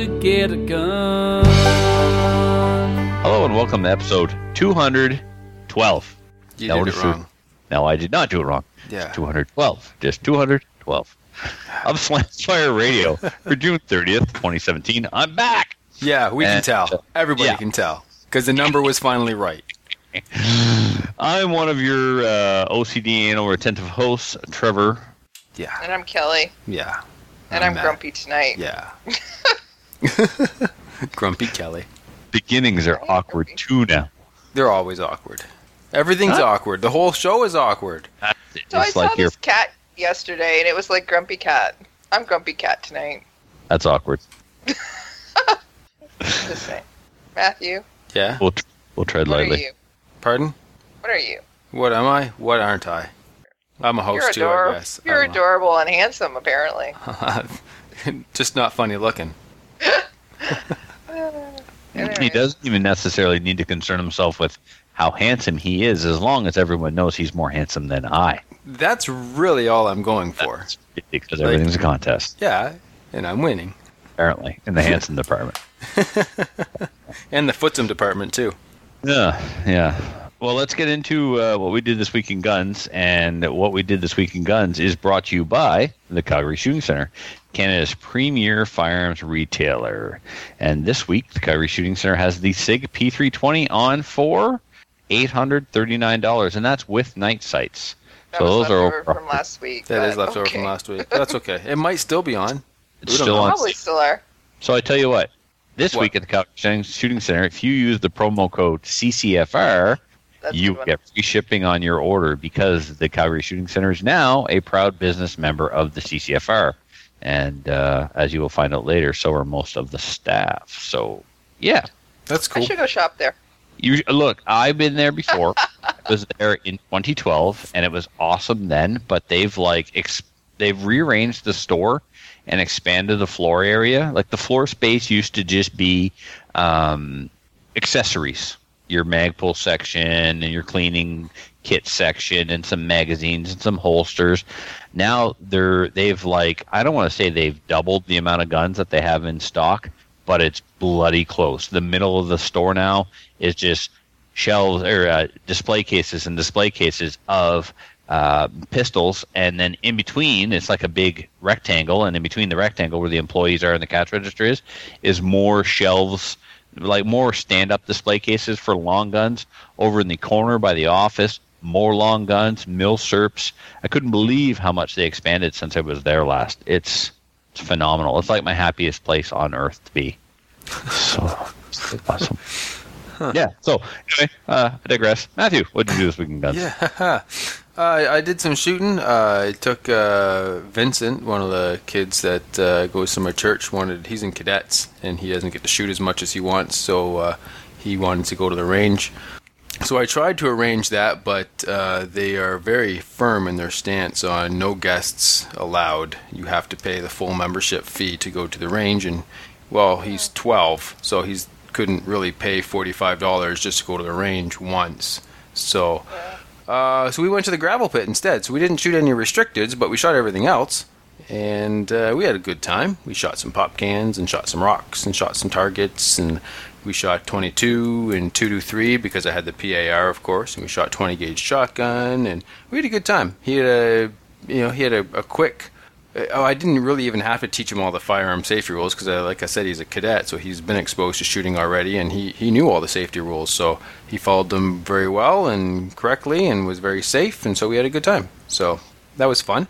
To get a gun. Hello and welcome to episode 212. You That did one it is true. wrong. No, I did not do it wrong. Yeah. 212. Just 212. Of Slamfire Radio for June 30th, 2017. I'm back. Yeah, we can tell. uh, Everybody yeah. can tell. Because the number was finally right. I'm one of your uh, OCD and or attentive hosts, Trevor. Yeah. And I'm Kelly, Yeah. and I'm Matt. grumpy tonight. Yeah. Grumpy Kelly. Beginnings are awkward too now. They're always awkward. Everything's Huh? awkward. The whole show is awkward. So I It's saw like you're this cat yesterday, and it was like Grumpy Cat. I'm Grumpy Cat tonight. that's awkward. Just saying. Matthew, Yeah. We'll tr- we'll tread what are lightly. you? Pardon? What are you? What am I? What aren't I? I'm a host You're too, I adorable. guess. You're I'm a- adorable and handsome, apparently. Just not funny looking. He doesn't even necessarily need to concern himself with how handsome he is, as long as everyone knows he's more handsome than I. That's really all I'm going for. That's because everything's a contest, Yeah, and I'm winning. apparently, in the handsome department. And the footsome department too. Yeah, yeah. Well, let's get into uh, what we did this week in guns, and what we did this week in guns is brought to you by the Calgary Shooting Center, Canada's premier firearms retailer. And this week, the Calgary Shooting Center has the Sig P320 on for eight hundred thirty-nine dollars, and that's with night sights. That so was those are over- from last week. That is but is over okay. from last week. That's okay. It might still be on. It's still know. on. Probably still are. So I tell you what, this What? week at the Calgary Shooting- Shooting Center, if you use the promo code CCFR, That's you get free shipping on your order because the Calgary Shooting Center is now a proud business member of the CCFR. And uh, as you will find out later, so are most of the staff. So, yeah. That's cool. I should go shop there. You look. I've been there before. I was there in 2012, and it was awesome then. But they've like ex- they've rearranged the store and expanded the floor area. Like the floor space used to just be um, accessories, your Magpul section and your cleaning kit section, and some magazines and some holsters. Now they're they've like I don't want to say they've doubled the amount of guns that they have in stock, but it's bloody close. The middle of the store now is just shelves or uh, display cases and display cases of uh, pistols, and then in between it's like a big rectangle, and in between the rectangle where the employees are and the cash register is, is more shelves, like more stand-up display cases for long guns. Over in the corner by the office, more long guns, milsurps. I couldn't believe how much they expanded since I was there last. It's it's phenomenal. It's like my happiest place on earth to be. So so awesome. Yeah. So anyway, uh, I digress. Matthew, what did you do this weekend? guns? Yeah. Uh, I did some shooting. Uh, I took uh, Vincent, one of the kids that uh, goes to my church, wanted he's in cadets and he doesn't get to shoot as much as he wants, so uh, he wanted to go to the range. So I tried to arrange that, but uh, they are very firm in their stance on no guests allowed. You have to pay the full membership fee to go to the range, and well, he's 12, so he couldn't really pay $45 just to go to the range once. So. Uh, so we went to the gravel pit instead. So we didn't shoot any restricteds, but we shot everything else, and uh, we had a good time. We shot some pop cans and shot some rocks and shot some targets, and we shot 22 and 223 because I had the PAR, of course, and we shot 20 gauge shotgun, and we had a good time. He had a, you know, he had a, a quick. uh, Oh, I didn't really even have to teach him all the firearm safety rules because, like I said, he's a cadet, so he's been exposed to shooting already, and he, he knew all the safety rules. So he followed them very well and correctly, and was very safe, and so we had a good time. So that was fun.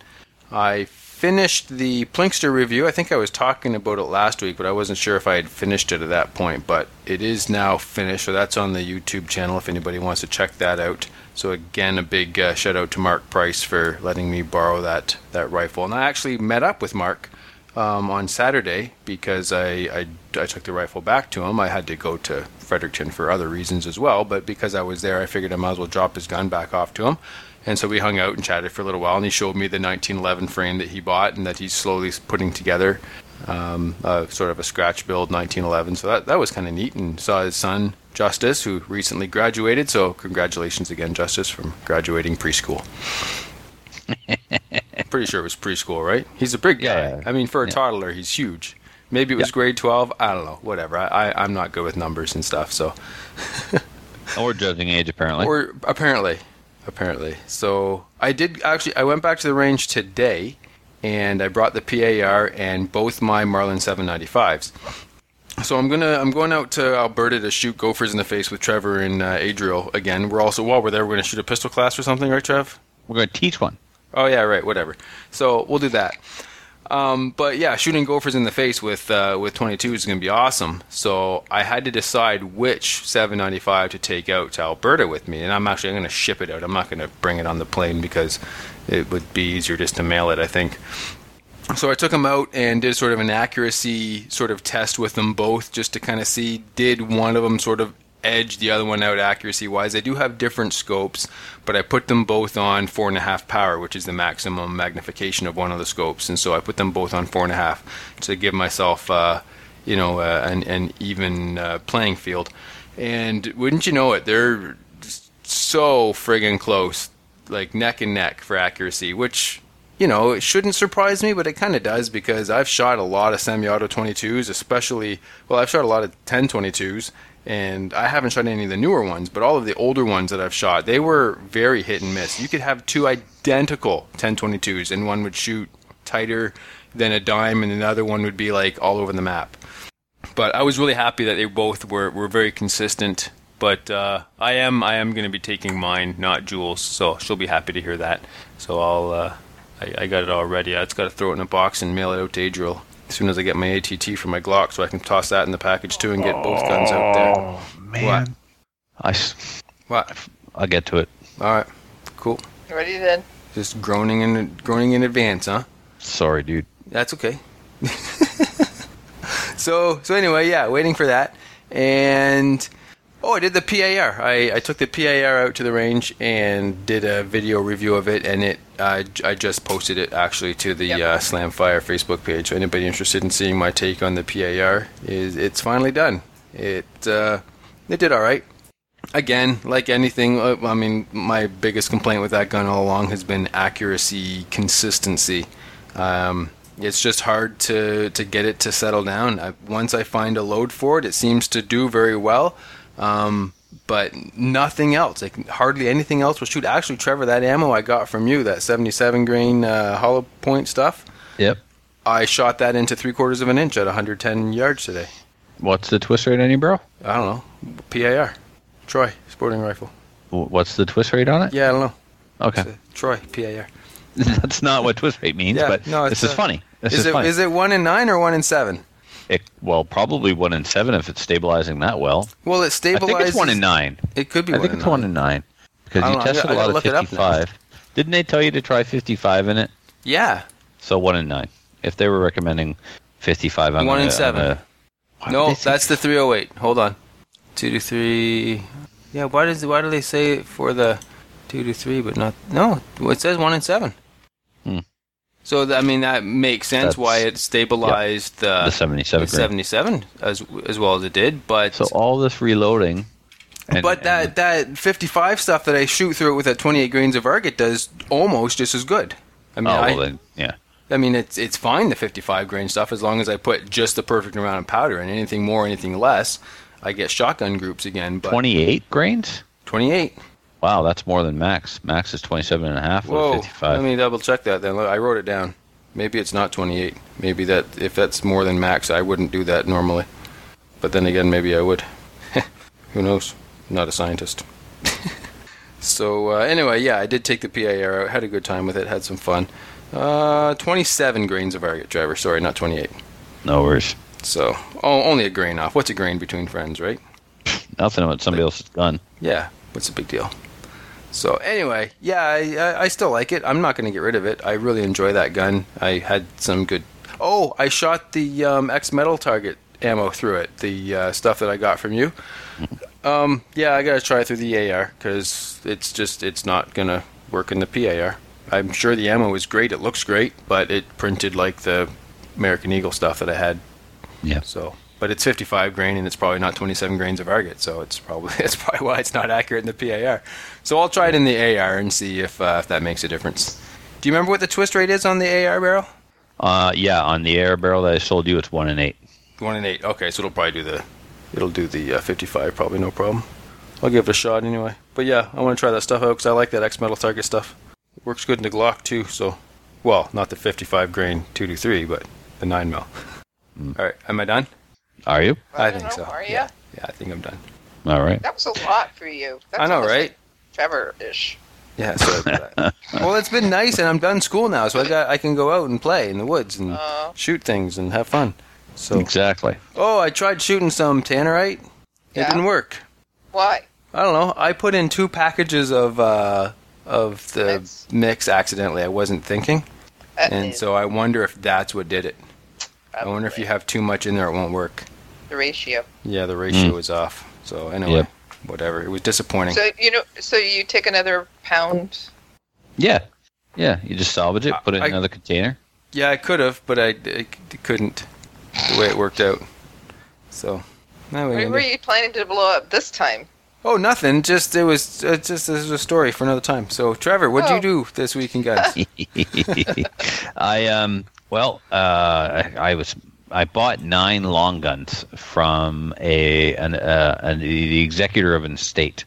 I finished the Plinkster review. I think I was talking about it last week, but I wasn't sure if I had finished it at that point. But it is now finished, so that's on the YouTube channel if anybody wants to check that out. So again, a big uh, shout out to Mark Price for letting me borrow that that rifle. And I actually met up with Mark um, on Saturday because I, I I took the rifle back to him. I had to go to Fredericton for other reasons as well, but because I was there, I figured I might as well drop his gun back off to him. And so we hung out and chatted for a little while, and he showed me the 1911 frame that he bought and that he's slowly putting together, um, uh, sort of a scratch build 1911. So that, that was kind of neat, and saw his son, Justice, who recently graduated. So congratulations again, Justice, from graduating preschool. Pretty sure it was preschool, right? He's a big guy. Yeah. I mean, for a Yeah. toddler, he's huge. Maybe it was Yeah. grade 12. I don't know. Whatever. I, I, I'm not good with numbers and stuff, so. Or judging age, apparently. Or apparently, apparently. So I did actually. I went back to the range today, and I brought the PAR and both my Marlin 795s. So I'm gonna I'm going out to Alberta to shoot gophers in the face with Trevor and uh, Adriel again. We're also while we're there, we're gonna shoot a pistol class or something, right, Trev? We're going to teach one. Oh yeah, right. Whatever. So we'll do that. Um, but yeah, shooting gophers in the face with uh, with 22 is going to be awesome. So I had to decide which 795 to take out to Alberta with me, and I'm actually going to ship it out. I'm not going to bring it on the plane because it would be easier just to mail it. I think. So I took them out and did sort of an accuracy sort of test with them both, just to kind of see did one of them sort of edge the other one out accuracy wise. They do have different scopes, but I put them both on four and a half power, which is the maximum magnification of one of the scopes, and so I put them both on four and a half to give myself, uh, you know, uh, an, an even uh, playing field. And wouldn't you know it, they're so friggin' close, like neck and neck for accuracy, which you know, it shouldn't surprise me, but it kind of does because I've shot a lot of semi-auto 22s, especially, well, I've shot a lot of 1022s, and I haven't shot any of the newer ones, but all of the older ones that I've shot, they were very hit and miss. You could have two identical 1022s, and one would shoot tighter than a dime, and another one would be like all over the map. But I was really happy that they both were, were very consistent. But uh, I am I am going to be taking mine, not Jules. So she'll be happy to hear that. So I'll uh, I, I got it all ready. I just got to throw it in a box and mail it out to Adriel as soon as I get my ATT for my Glock, so I can toss that in the package too and get both guns out there. Oh, man. I, s- What? I'll get to it. All right, cool. Ready then? Just groaning in groaning in advance, huh? Sorry, dude. That's okay. so so anyway, yeah, waiting for that. And oh, I did the PAR. I, I took the PAR out to the range and did a video review of it, and it j- I just posted it actually to the Yep. uh, Slamfire Facebook page. So anybody interested in seeing my take on the PAR is it's finally done. It uh, it did all right. Again, like anything, uh, I mean, my biggest complaint with that gun all along has been accuracy, consistency. Um, it's just hard to, to get it to settle down. I, once I find a load for it, it seems to do very well, um, but nothing else. Like hardly anything else will shoot. Actually, Trevor, that ammo I got from you, that 77 grain uh, hollow point stuff, Yep. I shot that into three quarters of an inch at 110 yards today. What's the twist rate on your barrel? I don't know, PAR, Troy sporting rifle. What's the twist rate on it? Yeah, I don't know. Okay. A Troy PAR. That's not what twist rate means, Yeah, but no, this is funny. This is is, it funny. is it one in nine or one in seven? It- well, probably one in seven if it's stabilizing that well. Well, it stabilizes. I think it's one in nine. It could be I one think in it's nine. one in nine because you know, I tested gotta- lot of look it up now. 55. Didn't they tell you to try 55 in it? Yeah. So one in nine. If they were recommending 55 I'm One in seven. the- Why would No, that's the 308. Hold on. Two to three. Yeah. Why does why do they say it for the two to three, but not? No, it says one in seven. So th- I mean that makes sense That's- why it stabilized the the, 77 the 77 as as well as it did. But So all this reloading. And, but that that 55 stuff that I shoot through it with that 28 grains of Varget does almost just as good. I oh, mean, I, then, yeah. I mean, it's it's fine the 55 grain stuff as long as I put just the perfect amount of powder and anything more, anything less, I get shotgun groups again. But 28 grains? 28. Wow, that's more than max. Max is 27 and a half Whoa. 55. Let me double check that then. Look, I wrote it down. Maybe it's not 28. Maybe that if that's more than max, I wouldn't do that normally. But then again, maybe I would. Who knows? not a scientist. so uh, anyway, yeah, I did take the PAR out. Had a good time with it. Had some fun. Uh, 27 grains of Varget driver. Sorry, not 28. no worries. So oh, only a grain off. What's a grain between friends, right? Nothing about somebody else's gun. Yeah, what's the big deal? So anyway, yeah, I, I, still like it. I'm not going to get rid of it. I really enjoy that gun. I had some good. Oh, I shot the um, X metal target ammo through it. The uh, stuff that I got from you. Um, yeah, I got to try it through the AR because it's just it's not going to work in the PAR. I'm sure the ammo is great. It looks great, but it printed like the American Eagle stuff that I had. Yeah. So, but it's 55 grain and it's probably not 27 grains of Varget, so it's probably that's probably why it's not accurate in the PAR. So I'll try it in the AR and see if uh, if that makes a difference. Do you remember what the twist rate is on the AR barrel? Uh, yeah, on the AR barrel that I sold you, it's one and eight. One and eight. Okay, so it'll probably do the it'll do the uh, 55 probably no problem. I'll give it a shot anyway. But yeah, I want to try that stuff out because I like that X metal target stuff. It works good in the Glock too. So, well, not the 55 grain 223, but the 9 mil. All right, am I done? Are you? I, don't think know, so. Are you? Yeah, yeah, I think I'm done. All right. That was a lot for you. That's I know, right? like Trevor-ish. Yeah. So, well, it's been nice, and I'm done school now, so I got I can go out and play in the woods and Uh, shoot things and have fun. So, Exactly. oh, I tried shooting some tannerite. Yeah. It didn't work. why? I don't know. I put in two packages of uh, of the Mix. mix. accidentally. I wasn't thinking, Uh, and so I wonder if that's what did it. I wonder if you have too much in there, it won't work. The ratio. Yeah, the ratio is off. So anyway, Yep. whatever. It was disappointing. So you know, so you take another pound. Yeah. Yeah. You just salvage it, put it in I- another container. yeah, I could have, but I, I couldn't. The way it worked out. So. now we were do- you planning to blow up this time? Oh, nothing. Just it was uh, just this is a story for another time. So, Trevor, what did Oh. you do this weekend, guys? I um well uh I, I was I bought nine long guns from a an, uh, an the executor of an estate,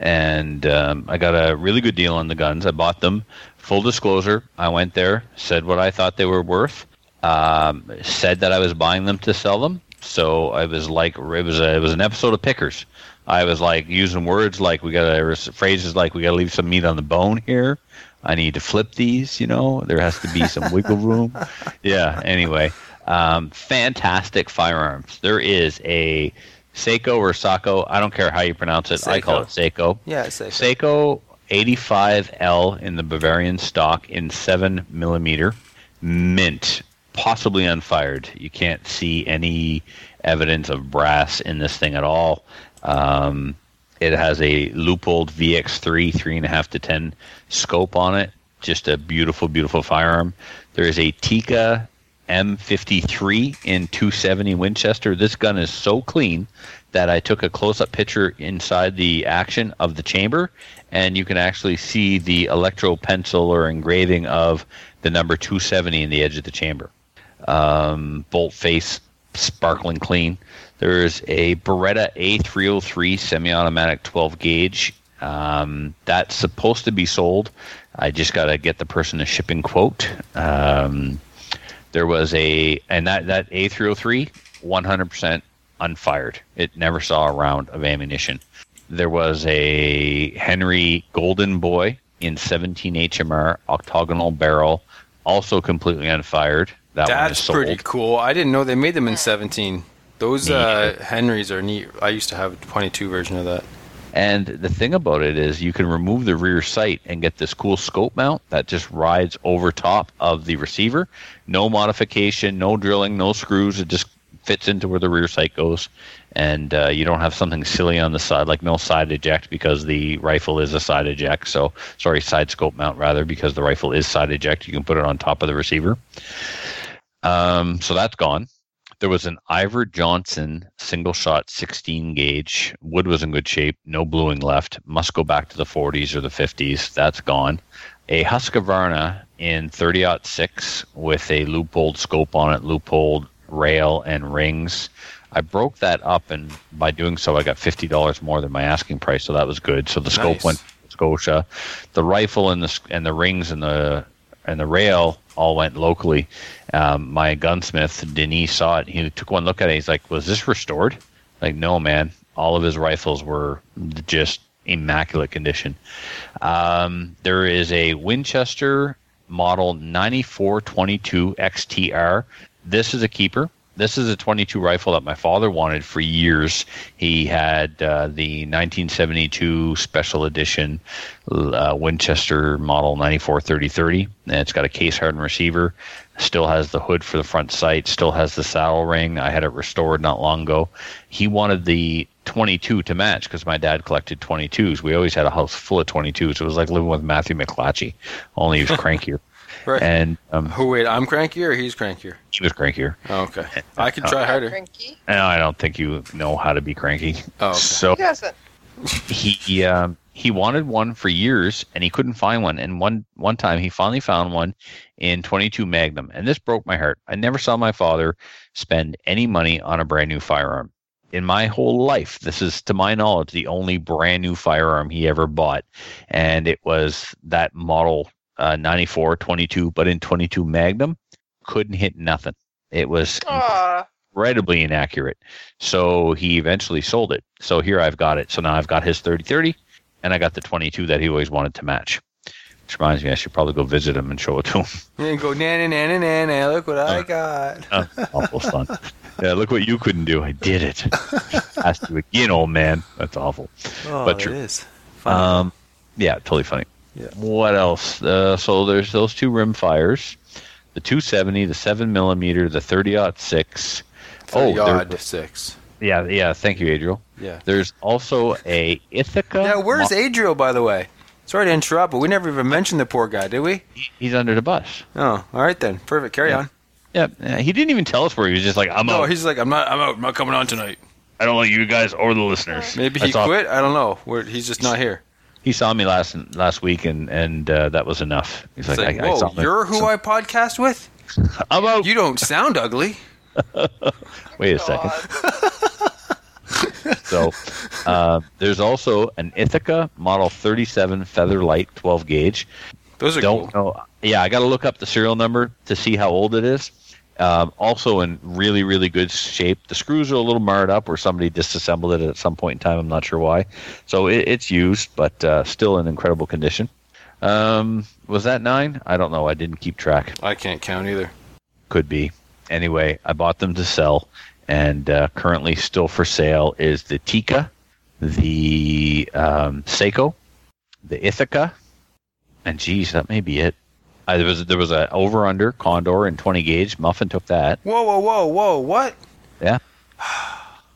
and um, I got a really good deal on the guns. I bought them. Full disclosure, I went there, said what I thought they were worth, um, said that I was buying them to sell them. So I was like, it was a, it was an episode of Pickers. I was like using words like we got to phrases like we got to leave some meat on the bone here. I need to flip these. You know, there has to be some wiggle room. Yeah. Anyway, um, fantastic firearms. There is a Seiko or Sako. I don't care how you pronounce it. I call it Seiko. yeah, safe. Seiko 85L in the Bavarian stock in 7 millimeter, mint, possibly unfired. You can't see any evidence of brass in this thing at all. Um, it has a Leupold VX3 3.5 to 10 scope on it. Just a beautiful, beautiful firearm. There is a Tikka M53 in 270 Winchester. This gun is so clean that I took a close-up picture inside the action of the chamber, and you can actually see the electro pencil or engraving of the number 270 in the edge of the chamber. Um, bolt face, sparkling clean. There's a Beretta A303 semi-automatic 12 gauge. Um, that's supposed to be sold. I just got to get the person a shipping quote. Um, there was a and that that A303 100% unfired. It never saw a round of ammunition. There was a Henry Golden Boy in 17 HMR octagonal barrel, also completely unfired. That one is That's sold. pretty cool. I didn't know they made them in 17. Those uh, Henrys are neat. I used to have a 22 version of that. And the thing about it is, you can remove the rear sight and get this cool scope mount that just rides over top of the receiver. No modification, no drilling, no screws. It just fits into where the rear sight goes, and uh, you don't have something silly on the side like no side eject because the rifle is a side eject. So sorry, side scope mount rather because the rifle is side eject. You can put it on top of the receiver. Um, so that's gone. There was an Iver Johnson single shot 16 gauge. Wood was in good shape. No bluing left. Must go back to the 40s or the 50s. That's gone. A Husqvarna in 30 6 with a Leupold scope on it, Leupold rail and rings. I broke that up, and by doing so, I got fifty dollars more than my asking price, so that was good. So the scope Nice. went to Scotia, the rifle and the and the rings and the and the rail all went locally. Um, my gunsmith Denis saw it. He took one look at it. He's like, "Was this restored?" Like, no, man. All of his rifles were just immaculate condition. Um, there is a Winchester model 9422 XTR. This is a keeper. This is a 22 rifle that my father wanted for years. He had uh, the 1972 special edition uh, Winchester model 94 3030, and it's got a case hardened receiver. Still has the hood for the front sight. Still has the saddle ring. I had it restored not long ago. He wanted the 22 to match because my dad collected 22s. We always had a house full of 22s. It was like living with Matthew McClatchy, only he was crankier. Right. And um, Who wait? I'm crankier or he's crankier? he was crankier. Oh, okay. I could try harder. Cranky. And I don't think you know how to be cranky. Oh, okay. So He doesn't. he um, he wanted one for years and he couldn't find one. And one one time he finally found one in 22 Magnum, and this broke my heart. I never saw my father spend any money on a brand new firearm in my whole life. This is, to my knowledge, the only brand new firearm he ever bought, and it was that model uh, 94 22, but in 22 Magnum, couldn't hit nothing. It was Aw. incredibly inaccurate. So he eventually sold it. So here I've got it. So now I've got his 30 30 and I got the 22 that he always wanted to match. Which reminds me, I should probably go visit him and show it to him. And go nana nana nana. Look what I Uh, got. Oh, awful fun. Yeah, look what you couldn't do. I did it. Asked you again, old man. That's awful. Oh, but true. is. Funny. Um, yeah, totally funny. Yeah. What else? Uh, so there's those two rim fires, the 270, the seven millimeter, the 30 six. oh, there- six. Yeah, yeah. Thank you, Adriel. Yeah. There's also a Ithaca. Yeah, where's mo- Adriel, by the way? Sorry to interrupt, but we never even mentioned the poor guy, did we? He's under the bus. Oh, all right then. Perfect. Carry Yeah. on. Yeah, he didn't even tell us where he was. Just like, I'm No, out. he's like, I'm not. I'm out. I'm not coming on tonight. I don't like you guys or the listeners. Maybe he That's all. quit. I don't know. Where he's just not here. He saw me last last week, and and uh, that was enough. He's like, like, I, I saw whoa, my- you're who I podcast with? I'm. You don't sound ugly. Wait a second. So uh, there's also an Ithaca Model 37 Featherlight 12 gauge. Those are Don't cool. know. Yeah, I got to look up the serial number to see how old it is. Um, also in really, really good shape. The screws are a little marred up, or somebody disassembled it at some point in time. I'm not sure why. So it, it's used, but uh, still in incredible condition. Um, was that nine? I don't know. I didn't keep track. I can't count either. Could be. Anyway, I bought them to sell, and uh, currently still for sale is the Tikka, the um, Seiko, the Ithaca, and geez, that may be it. Uh, there was there was a over under Condor in 20 gauge. Muffin took that. Whoa, whoa, whoa, whoa! What? Yeah.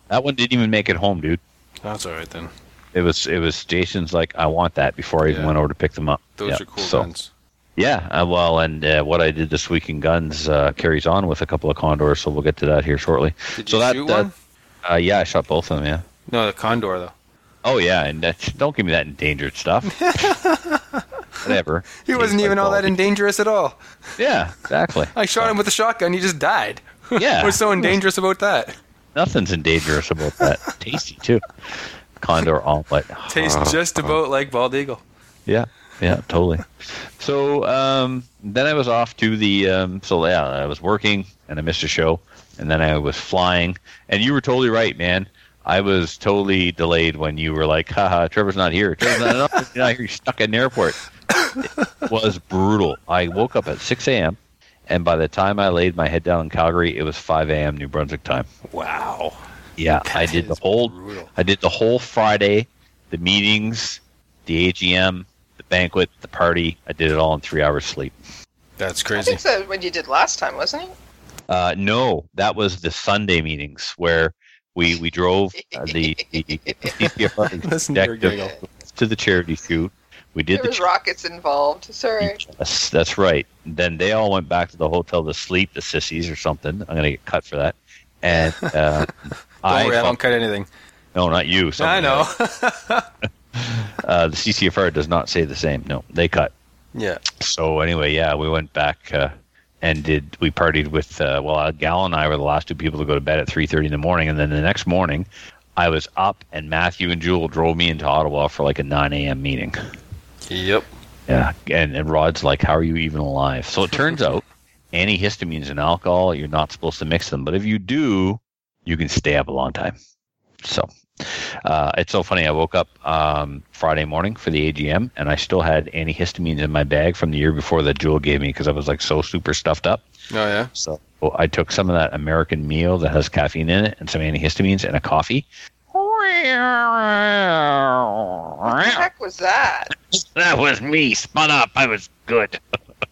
that one didn't even make it home, dude. That's all right then. It was it was Jason's like I want that before I even Yeah. went over to pick them up. Those Yeah, are cool so- guns. Yeah, uh, well, and uh, what I did this week in guns uh, carries on with a couple of Condors, so we'll get to that here shortly. Did so you that, shoot that- one? Uh, yeah, I shot both of them. Yeah. No, the Condor though. Oh yeah, and uh, don't give me that endangered stuff. Whatever. He wasn't even all that dangerous at all. Yeah, exactly. I shot him with a shotgun. He just died. Yeah. What's so dangerous about that? Nothing's endangerous about that. Tasty too. Condor omelet. Tastes just about like bald eagle. Yeah, yeah, totally. So um, then I was off to the. Um, so yeah, I was working and I missed a show, and then I was flying. And you were totally right, man. I was totally delayed when you were like, haha, Trevor's not here. Trevor's not, not, not here. You're stuck in the airport. It was brutal. I woke up at 6 a.m., and by the time I laid my head down in Calgary, it was 5 a.m. New Brunswick time. Wow. Yeah, I did the whole brutal. I did the whole Friday, the meetings, the AGM, the banquet, the party. I did it all in three hours sleep. That's I crazy. think that's what you did last time, wasn't it? Uh, no, that was the Sunday meetings where we we drove uh, the, the CCFR Listen to your giggle. executive to the charity shoot. We did There the was rockets involved. Sorry. Yes, that's right. Then they all went back to the hotel to sleep, the sissies or something. I'm gonna get cut for that. And uh, Don't I, worry, I don't cut anything. no, not you. I know. else. Uh, the CCFR does not say the same. No, they cut. yeah. So anyway, yeah, we went back uh, and did we partied with uh, well, uh, Gal and I were the last two people to go to bed at three thirty in the morning, and then the next morning, I was up, and Matthew and Jewel drove me into Ottawa for like a nine a.m. meeting. Yep. Yeah, and, and Rod's like, "How are you even alive?" So it turns out antihistamines and alcohol, you're not supposed to mix them, but if you do, you can stay up a long time. So Uh, it's so funny. I woke up um, Friday morning for the AGM, and I still had antihistamines in my bag from the year before that Jewel gave me because I was like so super stuffed up. Oh yeah. So I took some of that American meal that has caffeine in it and some antihistamines and a coffee. What the heck was that? That was me, spun up. I was good.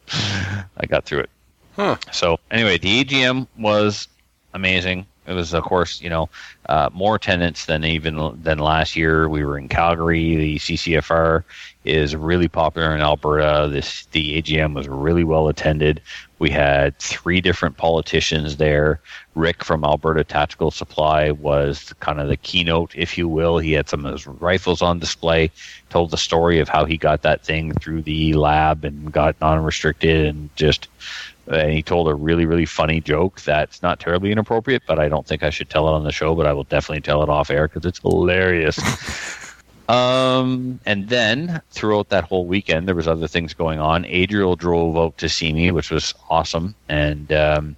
I got through it. Huh. So anyway, the AGM was amazing. It was, of course, you know, uh, more attendance than even than last year. We were in Calgary. The CCFR is really popular in Alberta. This the AGM was really well attended. We had three different politicians there. Rick from Alberta Tactical Supply was kind of the keynote, if you will. He had some of his rifles on display, told the story of how he got that thing through the lab and got non-restricted, and just and he told a really really funny joke that's not terribly inappropriate but i don't think i should tell it on the show but i will definitely tell it off air because it's hilarious um and then throughout that whole weekend there was other things going on adriel drove out to see me which was awesome and um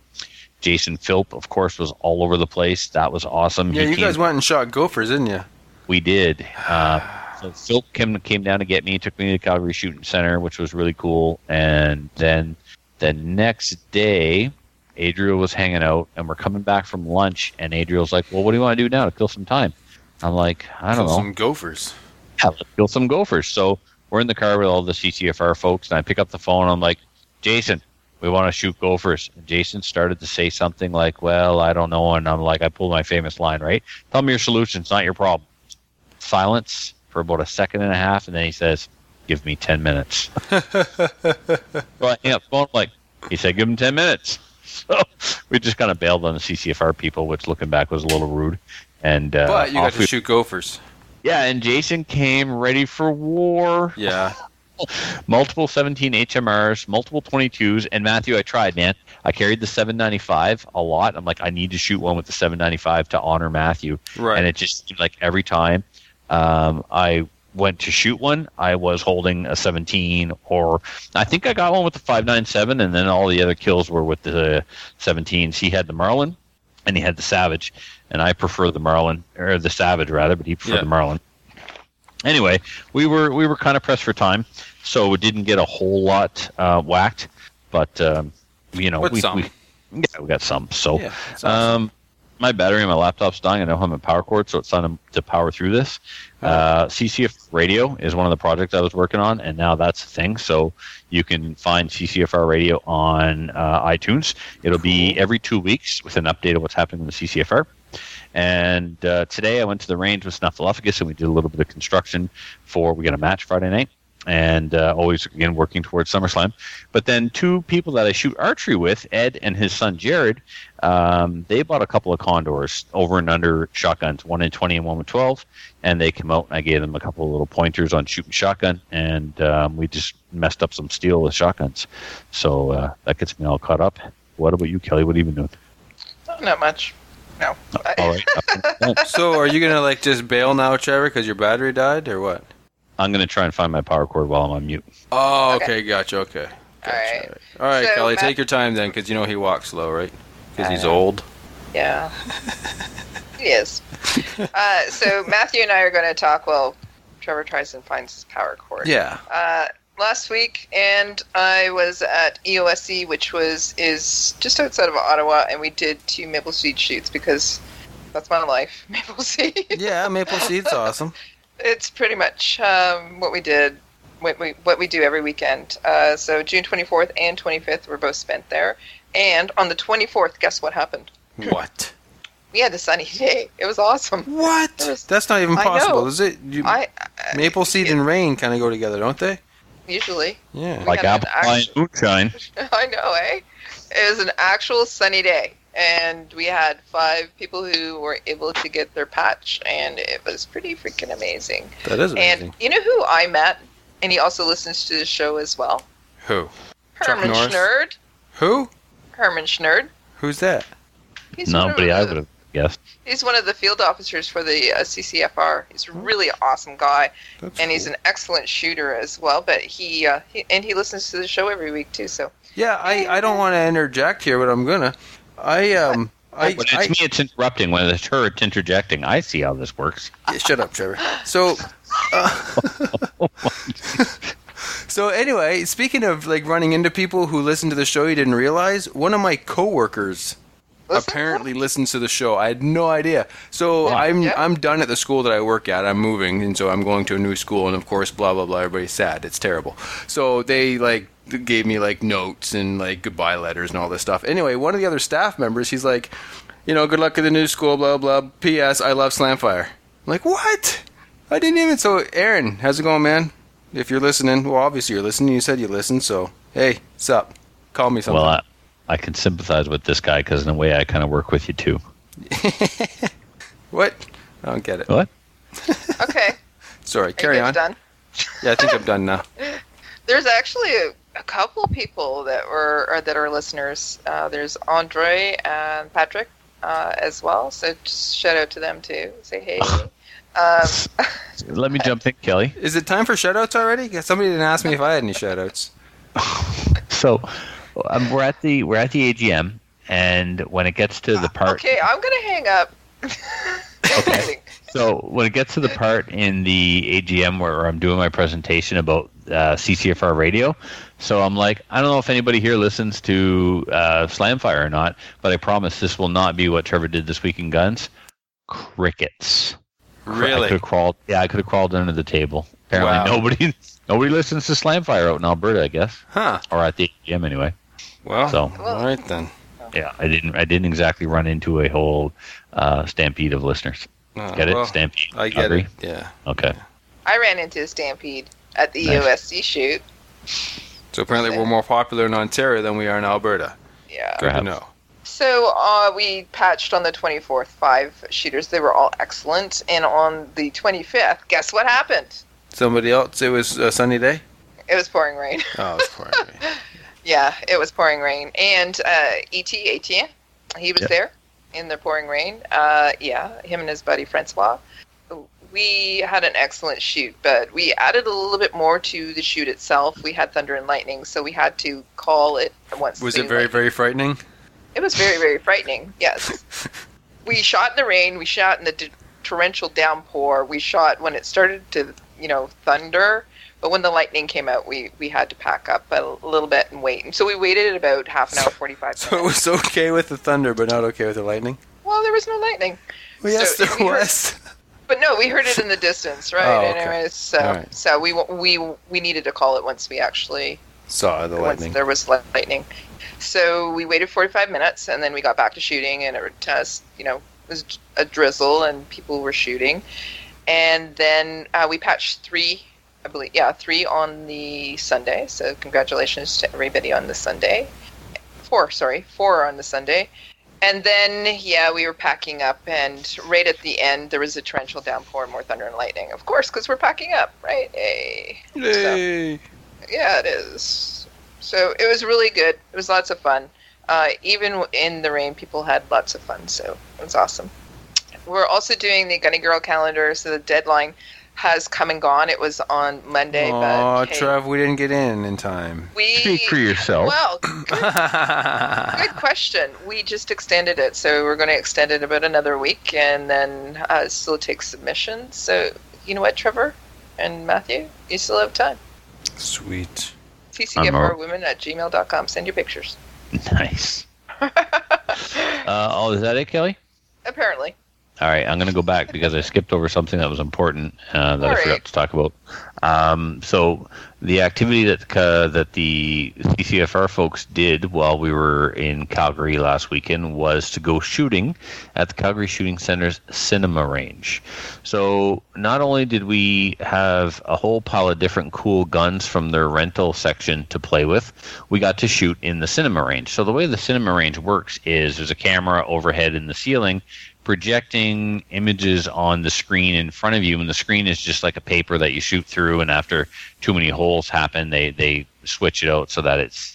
jason philp of course was all over the place that was awesome Yeah, He you came- guys went and shot gophers, didn't you? we did. Uh, so Phil came came down to get me, took me to the Calgary Shooting Center, which was really cool. And then the next day, Adriel was hanging out, and we're coming back from lunch. And Adriel's like, "Well, what do you want to do now to kill some time?" I'm like, "I don't Kill know, Some gophers. yeah, let's kill some gophers." So we're in the car with all the CCFR folks, and I pick up the phone. I'm like, "Jason." We want to shoot gophers. And Jason started to say something like, "Well, I don't know," and I'm like, I pulled my famous line, right? Tell me your solution. It's not your problem silence for about a second and a half, and then he says, "Give me ten minutes." so I hang up the phone. Like he said, "Give him ten minutes." So we just kind of bailed on the CCFR people, which looking back was a little rude. And uh, But you got to we- shoot gophers. yeah, and Jason came ready for war. Yeah. Multiple 17 HMRs, multiple 22s, and Matthew, I tried, man. I carried the 795 a lot. I'm like, I need to shoot one with the 795 to honor Matthew. Right. And it just seemed like every time um, I went to shoot one, I was holding a 17, or I think I got one with the 597, and then all the other kills were with the 17s. He had the Marlin, and he had the Savage, and I prefer the Marlin or the Savage rather, but he preferred Yeah. the Marlin. Anyway, we were we were kind of pressed for time, so we didn't get a whole lot uh, whacked, but um, you know we, we yeah we got some. So Yeah, awesome. um, my battery on my laptop's dying. I know I'm a power cord, so it's time to power through this. Uh, CCFR Radio is one of the projects I was working on, and now that's a thing. So you can find CCFR Radio on uh, iTunes. It'll be every two weeks with an update of what's happening in the CCFR. And uh, today I went to the range with Snuffleupagus, and we did a little bit of construction for. We got a match Friday night, and uh, always again working towards SummerSlam. But then two people that I shoot archery with, Ed and his son Jared, um, they bought a couple of condors over and under shotguns, one in twenty and one with twelve, and they came out and I gave them a couple of little pointers on shooting shotgun, and um, we just messed up some steel with shotguns. So uh, that gets me all caught up. What about you, Kelly? What have you been doing? Not much. No. All right. So are you gonna like just bail now, Trevor, because your battery died, or what? I'm going to try and find my power cord while I'm on mute. Oh, Okay. okay, gotcha. Okay. All right. All right, So, Kelly, Matt- take your time then, because you know he walks slow, right? Because he's know. old. Yeah. yes. Uh, so Matthew and I are going to talk. while Trevor tries and finds his power cord. Yeah. Uh, last week, and I was at EOSC, which was is just outside of Ottawa, and we did two maple seed shoots because that's my life, maple seed. Yeah, maple seed's awesome. It's pretty much um, what we did, what we what we do every weekend. Uh, so June 24th and 25th were both spent there, and on the 24th, guess what happened? What? We had a sunny day. It was awesome. What? Was- That's not even possible, is it? You, I uh, maple seed and rain kind of go together, don't they? usually Yeah. Like had an apple pie and moonshine. I know, eh? It was an actual sunny day, and we had five people who were able to get their patch, and it was pretty freaking amazing. That is amazing. And you know who I met, and he also listens to the show as well. Who? Herman Norris? Schnerd. Who? Herman Schnerd. Who's that? He's one of Nobody I the- would have guessed. He's one of the field officers for the uh, CCFR. He's a really awesome guy, That's and he's cool. an excellent shooter as well. But he, uh, he and he listens to the show every week too. So Yeah, I, I don't want to interject here, but I'm gonna. I um I, When it's I- me, it's interrupting. When it's her, it's interjecting. I see how this works. Yeah, shut up, Trevor. So, uh, so anyway, speaking of like running into people who listen to the show, you didn't realize one of my coworkers Listen? apparently listens to the show. I had no idea. So I'm Yeah. I'm done at the school that I work at. I'm moving, and so I'm going to a new school, and of course, blah blah blah. Everybody's sad. It's terrible. So they like gave me like notes and like goodbye letters and all this stuff. Anyway, one of the other staff members, he's like, you know, good luck at the new school, blah blah. P.S. I love Slamfire. I'm like what? I didn't even. So Aaron, how's it going, man? If you're listening, well, obviously you're listening. You said you listened, so hey, sup? Call me something. Well, I, I can sympathize with this guy because in a way, I kind of work with you too. what? I don't get it. What? Okay. Sorry, Are carry you on. done? Yeah, I think I'm done now. There's actually a, a couple people that were or that are listeners. Uh, there's Andre and Patrick uh, as well. So just shout out to them too. Say hey. um, Let me jump in, Kelly. Is it time for shoutouts already? Somebody didn't ask me if I had any shoutouts. So um, we're at the we're at the AGM, and when it gets to the part, okay, I'm gonna hang up. Okay. so when it gets to the part in the AGM where I'm doing my presentation about uh, CCFR radio, so I'm like, I don't know if anybody here listens to uh, Slamfire or not, but I promise this will not be what Trevor did this week in Guns. Crickets. I could Really? have crawled. Yeah, I could have crawled under the table. Apparently, Wow. nobody nobody listens to Slamfire out in Alberta, I guess, Huh. or at the AGM anyway. Well, So all right then. yeah, I didn't I didn't exactly run into a whole uh, stampede of listeners. Uh, Get it? well, stampede. I get Calgary? it. Yeah. Okay. I ran into a stampede at the Nice. USC shoot. So apparently we're more popular in Ontario than we are in Alberta. Yeah. Good to Perhaps. know. So uh, we patched on the 24th five shooters. They were all excellent. And on the 25th, guess what happened? Somebody else? It was a sunny day. It was pouring rain. Oh, it's pouring rain. yeah, it was pouring rain. And uh, ET Etienne, he was Yep. there in the pouring rain. Uh, yeah, him and his buddy Francois. We had an excellent shoot, but we added a little bit more to the shoot itself. We had thunder and lightning, so we had to call it once. Was it very, lightning- very frightening? It was very, very frightening. Yes. we shot in the rain. We shot in the d- torrential downpour. We shot when it started to, you know, thunder. But when the lightning came out, we, we had to pack up a little bit and wait. And so we waited about half an hour, 45 So it was okay with the thunder, but not okay with the lightning. Well, there was no lightning. Well, yes, So there we heard- was. But no, we heard it in the distance, right? Oh, okay. Anyways, so right. so we we we needed to call it once we actually Saw the once lightning. there was lightning. So we waited 45 minutes, and then we got back to shooting, and it was, you know, it was a drizzle, and people were shooting. And then uh, we patched three, I believe, yeah, three on the Sunday. So congratulations to everybody on the Sunday. Four, sorry, four on the Sunday. And then, yeah, we were packing up, and right at the end, there was a torrential downpour, and more thunder and lightning. Of course, because we're packing up, right? Hey. Yay. Yeah, it is. So it was really good. It was lots of fun. Uh, even in the rain, people had lots of fun. So it was awesome. We're also doing the Gunny Girl calendar. So the deadline has come and gone. It was on Monday, Oh, but hey, Trev, we didn't get in in time. we Speak for yourself. well, good, good question. We just extended it, so we're going to extend it about another week, and then uh, still take submissions. So you know what, Trevor and Matthew, you still have time. Sweet. TCFRwomen at gmail.com. Send your pictures. Nice. uh, oh, is that it, Kelly? Apparently. All right, I'm going to go back because I skipped over something that was important uh, that I forgot to talk about. Um, so the activity that uh, that the CCFR folks did while we were in Calgary last weekend was to go shooting at the Calgary Shooting Center's cinema range. So not only did we have a whole pile of different cool guns from their rental section to play with, we got to shoot in the cinema range. So the way the cinema range works is there's a camera overhead in the ceiling projecting images on the screen in front of you and the screen is just like a paper that you shoot through and after too many holes happen they they switch it out so that it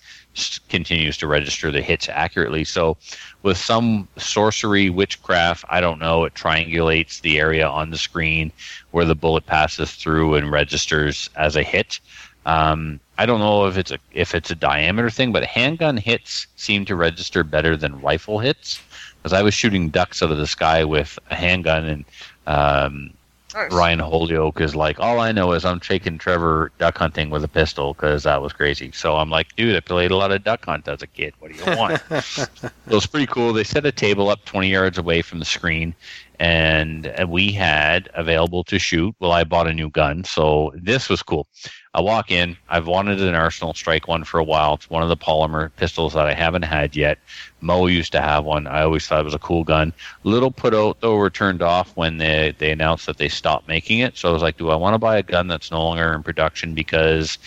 continues to register the hits accurately so with some sorcery witchcraft i don't know it triangulates the area on the screen where the bullet passes through and registers as a hit um, I don't know if it's a if it's a diameter thing, but handgun hits seem to register better than rifle hits. Because I was shooting ducks out of the sky with a handgun, and um, Nice. Ryan Holyoke is like, all I know is I'm taking Trevor duck hunting with a pistol because that was crazy. So I'm like, dude, I played a lot of duck hunt as a kid. What do you want? so it was pretty cool. They set a table up 20 yards away from the screen, and uh, we had available to shoot. Well, I bought a new gun, so this was cool. I walk in. I've wanted an Arsenal Strike one for a while. It's one of the polymer pistols that I haven't had yet. Mo used to have one. I always thought it was a cool gun. Little put out though were turned off when they they announced that they stopped making it. So I was like, do I want to buy a gun that's no longer in production because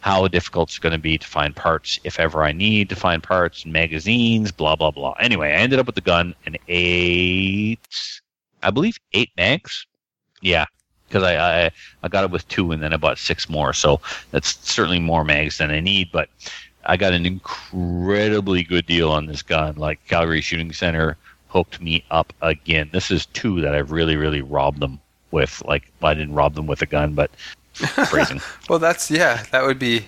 how difficult it's going to be to find parts if ever I need to find parts and magazines, blah blah blah. Anyway, I ended up with the gun and eight, I believe eight mags. Yeah, because I, I I got it with two and then I bought six more. So that's certainly more mags than I need, but I got an incredibly good deal on this gun. Like Calgary Shooting Center hooked me up again. This is two that I've really, really robbed them with. Like well, I didn't rob them with a gun, but phrasing. Well, that's yeah. That would be.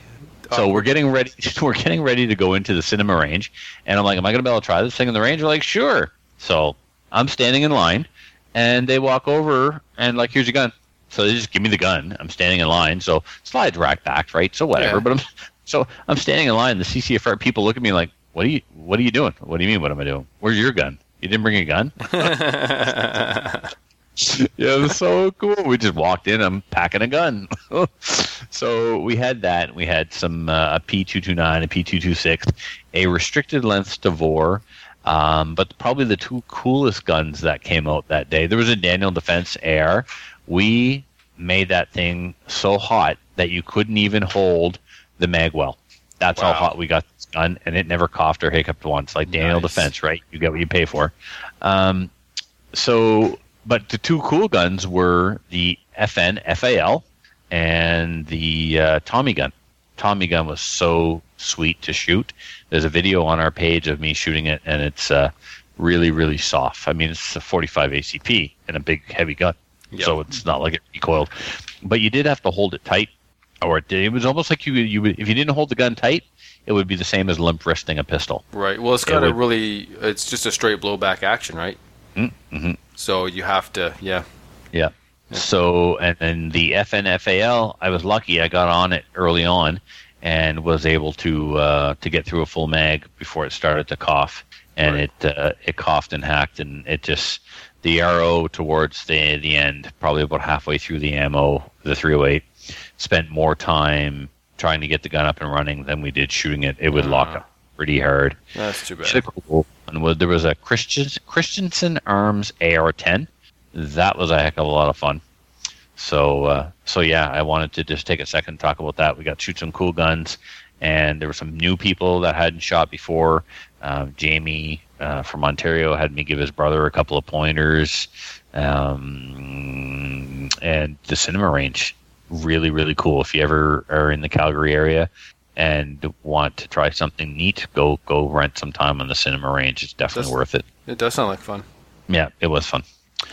So we're getting ready. We're getting ready to go into the cinema range, and I'm like, "Am I going to be able to try this thing in the range?" They're like, "Sure." So I'm standing in line, and they walk over and like, "Here's your gun." So they just give me the gun. I'm standing in line, so slides rack back, right? So whatever. Yeah. But I'm so I'm standing in line. The CCFR people look at me like, "What are you? What are you doing? What do you mean? What am I doing? Where's your gun? You didn't bring a gun?" yeah, it was so cool. We just walked in. I'm packing a gun. so we had that. We had some uh, a P229, a P226, a restricted length Stavor. Um, but probably the two coolest guns that came out that day. There was a Daniel Defense AR. We made that thing so hot that you couldn't even hold the magwell. That's how hot we got this gun, and it never coughed or hiccuped once. Like Daniel Nice. Defense, right? You get what you pay for. Um, so, but the two cool guns were the FN FAL and the uh, Tommy gun. Tommy gun was so sweet to shoot. There's a video on our page of me shooting it, and it's uh, really, really soft. I mean, it's a 45 ACP and a big, heavy gun, Yep. so it's not like it recoiled. But you did have to hold it tight, or it, it was almost like you you would, if you didn't hold the gun tight, it would be the same as limp wristing a pistol. Right. Well, it's It got a would- really. It's just a straight blowback action, right? Mm-hmm. So you have to. Yeah. Yeah. So and then the FNFAL, I was lucky. I got on it early on and was able to uh, to get through a full mag before it started to cough, and Right. it uh, it coughed and hacked, and it just the arrow towards the the end, probably about halfway through the ammo, the 308, spent more time trying to get the gun up and running than we did shooting it. It would lock Ah. up pretty hard. That's too bad. Cool. And there was a Christian, Christensen Arms AR-10. That was a heck of a lot of fun. So, uh, so yeah, I wanted to just take a second to talk about that. We got to shoot some cool guns, and there were some new people that hadn't shot before. Um, Jamie uh, from Ontario had me give his brother a couple of pointers, um, and the cinema range really really cool. If you ever are in the Calgary area and want to try something neat, go go rent some time on the cinema range. It's definitely That's- worth it. It does sound like fun. Yeah, it was fun.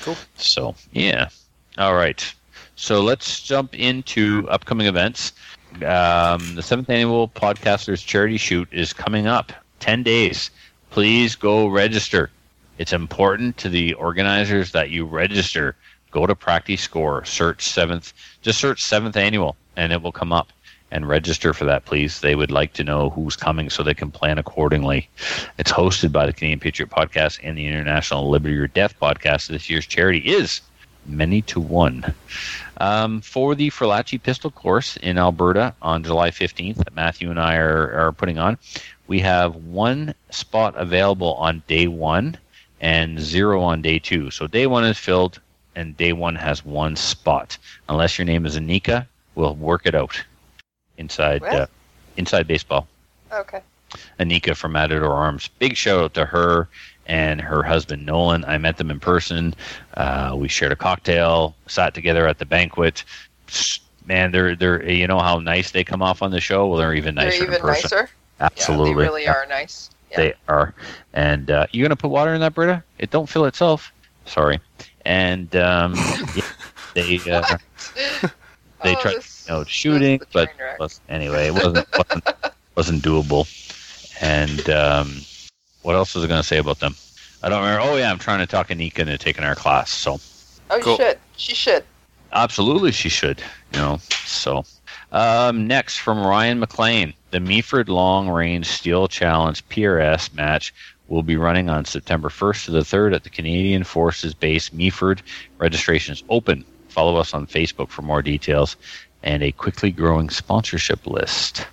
Cool. So yeah, all right. So let's jump into upcoming events. Um, the seventh annual Podcasters Charity Shoot is coming up. Ten days. Please go register. It's important to the organizers that you register. Go to PractiScore, search seventh, just search seventh annual, and it will come up. And register for that, please. They would like to know who's coming so they can plan accordingly. It's hosted by the Canadian Patriot Podcast and the International Liberty or Death Podcast. This year's charity is many to one. Um, for the Ferlacci Pistol Course in Alberta on July 15th, that Matthew and I are, are putting on, we have one spot available on day one and zero on day two. So day one is filled, and day one has one spot. Unless your name is Anika, we'll work it out inside uh, inside baseball. Okay. Anika from Matador Arms. Big shout out to her and her husband Nolan. I met them in person. Uh, we shared a cocktail, sat together at the banquet. Man, they're they're you know how nice they come off on the show. Well, they're even nicer They're even in person. nicer. Absolutely, Yeah, they really are nice. Yeah. They are. And uh, you gonna put water in that, Brita? It don't fill itself. Sorry. And um, yeah, they uh, they Oh, tried this- you know shooting, but was, anyway, it wasn't wasn't, wasn't doable. And um, what else was I going to say about them? I don't remember. Oh yeah, I'm trying to talk Anika into taking our class. So Oh, Cool. you should. She should. absolutely, she should. You know. So um, next from Ryan McLean, the Meaford Long Range Steel Challenge PRS match will be running on September 1st to the 3rd at the Canadian Forces Base Meaford. Registration is open. Follow us on Facebook for more details and a quickly growing sponsorship list.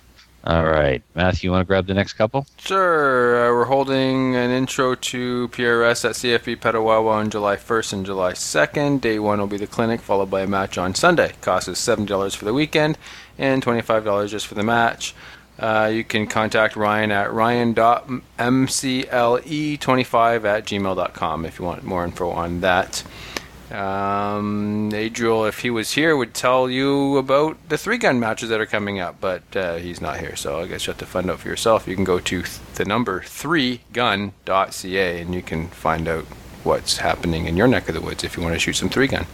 All right, Matthew, you want to grab the next couple? Sure. Uh, we're holding an intro to PRS at CFB Petawawa on July 1st and July 2nd. Day one will be the clinic, followed by a match on Sunday. Cost is $7 for the weekend and $25 just for the match. Uh, you can contact Ryan at ryan.mcle25 at gmail.com if you want more info on that. Um, Adriel, if he was here, would tell you about the three gun matches that are coming up, but uh, he's not here, so I guess you have to find out for yourself. You can go to th- the number three gun.ca and you can find out what's happening in your neck of the woods if you want to shoot some three gun.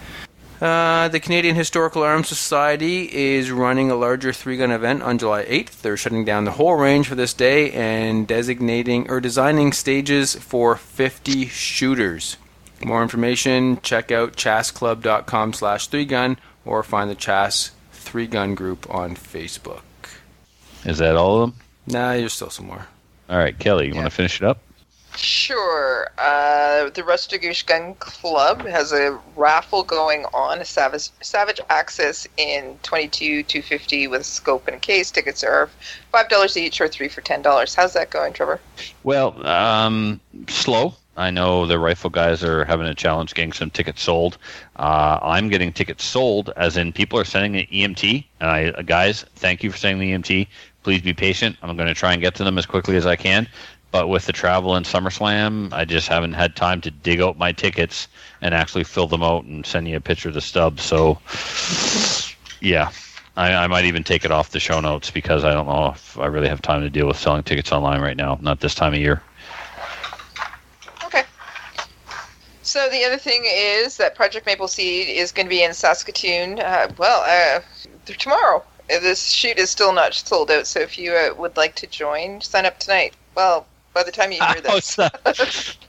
Uh, the Canadian Historical Arms Society is running a larger three gun event on July 8th. They're shutting down the whole range for this day and designating or designing stages for 50 shooters. More information, check out chasclub.com slash 3gun or find the Chas 3gun group on Facebook. Is that all of them? Nah, there's still some more. All right, Kelly, you Yeah. want to finish it up? Sure. Uh, the Rustagoosh Gun Club has a raffle going on, a Savage, Savage Axis in 22 250 with scope and case. Tickets are $5 each or 3 for $10. How's that going, Trevor? Well, um, slow. I know the rifle guys are having a challenge getting some tickets sold. Uh, I'm getting tickets sold, as in people are sending an EMT. And I, guys, thank you for sending the EMT. Please be patient. I'm going to try and get to them as quickly as I can. But with the travel and SummerSlam, I just haven't had time to dig out my tickets and actually fill them out and send you a picture of the stub. So, yeah, I, I might even take it off the show notes because I don't know if I really have time to deal with selling tickets online right now. Not this time of year. Okay. So the other thing is that Project Maple Seed is going to be in Saskatoon. Uh, well, uh, tomorrow. Uh, This shoot is still not sold out, so if you uh, would like to join, sign up tonight. Well, by the time you hear this,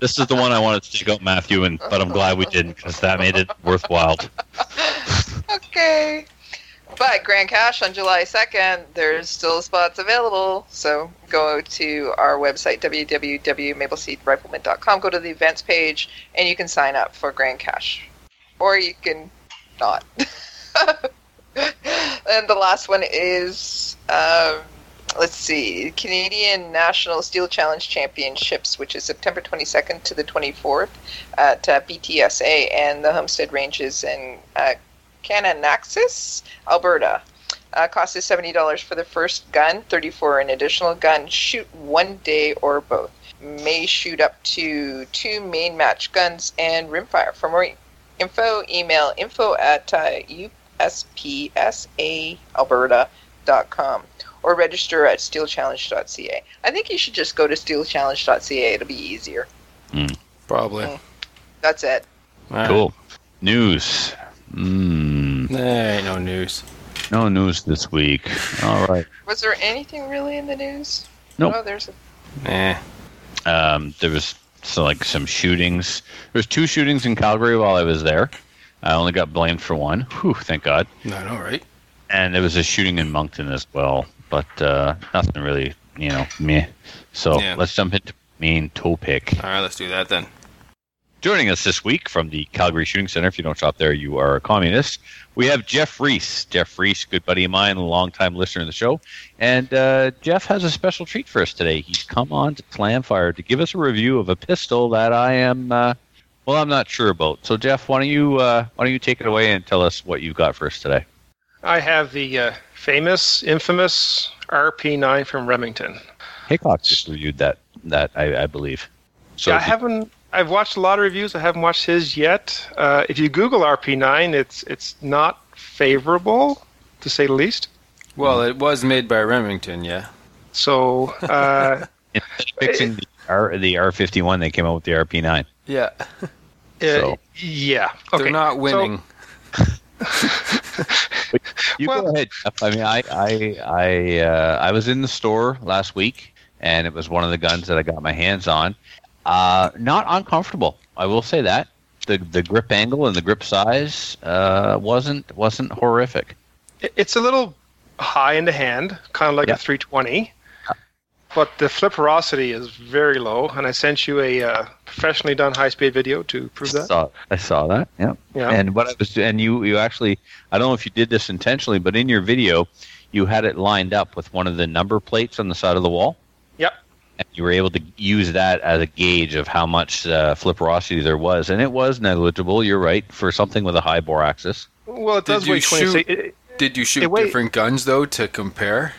this is the one I wanted to take out Matthew, and but I'm glad we didn't because that made it worthwhile. okay. But Grande Cache on July 2nd, there's still spots available. So go to our website, www.mapleseedrifleman.com, go to the events page, and you can sign up for Grande Cache. Or you can not. and the last one is, um, let's see, Canadian National Steel Challenge Championships, which is September 22nd to the 24th at uh, BTSA and the Homestead Ranges in uh, Kananaskis, Alberta. Uh, cost is seventy dollars for the first gun, 34 for an additional gun. Shoot one day or both. May shoot up to two main match guns and rimfire. For more info, email info at uh, uspsaalberta.com or register at steelchallenge.ca. I think you should just go to steelchallenge.ca. It'll be easier. Probably. That's it. Alright. Cool. News. Mm, There ain't no news. no news this week. All right. Was there anything really in the news? Nope. Oh, there's a Eh. Um, there was so like some shootings. There was two shootings in Calgary while I was there. I only got blamed for one. Whew, thank God. No, no, right? And there was a shooting in Moncton as well, but uh, nothing really, you know, meh. So Yeah. let's jump into main topic. All right, let's do that then. Joining us this week from the Calgary Shooting Center, if you don't shop there, you are a communist. We have Jeff Reese. Jeff Reese, good buddy of mine, a longtime listener of the show. And uh, Jeff has a special treat for us today. He's come on to Slamfire to give us a review of a pistol that I am, uh, well, I'm not sure about. So, Jeff, why don't you uh, why don't you take it away and tell us what you've got for us today? I have the uh, famous, infamous RP9 from Remington. Haycock just reviewed that, that I, I believe. So, yeah, I haven't. I've watched a lot of reviews. I haven't watched his yet. Uh, if you Google RP9, it's it's not favorable, to say the least. Well, it was made by Remington, yeah. So uh, fixing the R the R51, they came out with the RP9. Yeah. uh, So- yeah, okay. They're not So- winning. You Well- go ahead. I mean, I I I uh, I was in the store last week, and it was one of the guns that I got my hands on. Uh, not uncomfortable. I will say that the the grip angle and the grip size uh, wasn't wasn't horrific. It's a little high in the hand, kind of like Yeah. a 320, but the flipperosity is very low. And I sent you a uh, professionally done high-speed video to prove that. Saw, I saw that. Yeah. Yeah. And what I was and you you actually I don't know if you did this intentionally, but in your video you had it lined up with one of the number plates on the side of the wall. Yep. And you were able to use that as a gauge of how much uh, flipperosity there was, and it was negligible. You're right for something with a high bore axis. Well, it Did does you weigh 26. shoot- It, it- Did you shoot It weigh- different guns though to compare?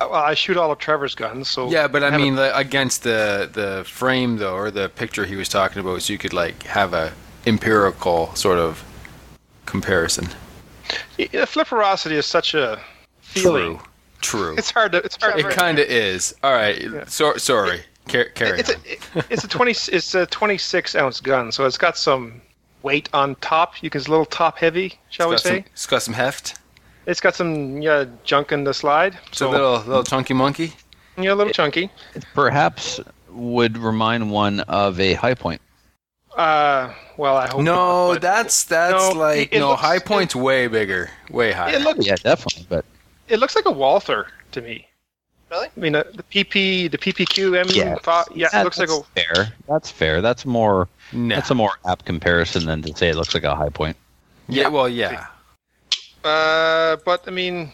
Well, I shoot all of Trevor's guns, so Yeah, but I mean like, against the the frame though, or the picture he was talking about, so you could like have a empirical sort of comparison. the flipperosity is such a feeling. True. It's hard to. It's hard. It kind of is. All right. So, sorry. Car- carry it's on. a it's a twenty it's a twenty six ounce gun, so it's got some weight on top. You can it's a little top heavy, shall we say? some- it's got some heft. It's got some yeah junk in the slide. It's So a little little chunky monkey. yeah, a little chunky. It Perhaps would remind one of a high point. Uh, well, I hope. No, not, that's that's No, like it- it no. looks- high point's way bigger, way higher. it looks Yeah, definitely. But it looks like a Walther to me. Really? I mean, uh, the PP, the PPQ M. yeah, fi- yeah, it looks like a. fair. That's fair. That's more. no. That's a more apt comparison than to say it looks like a high point. yeah. Well, yeah. Uh, but I mean,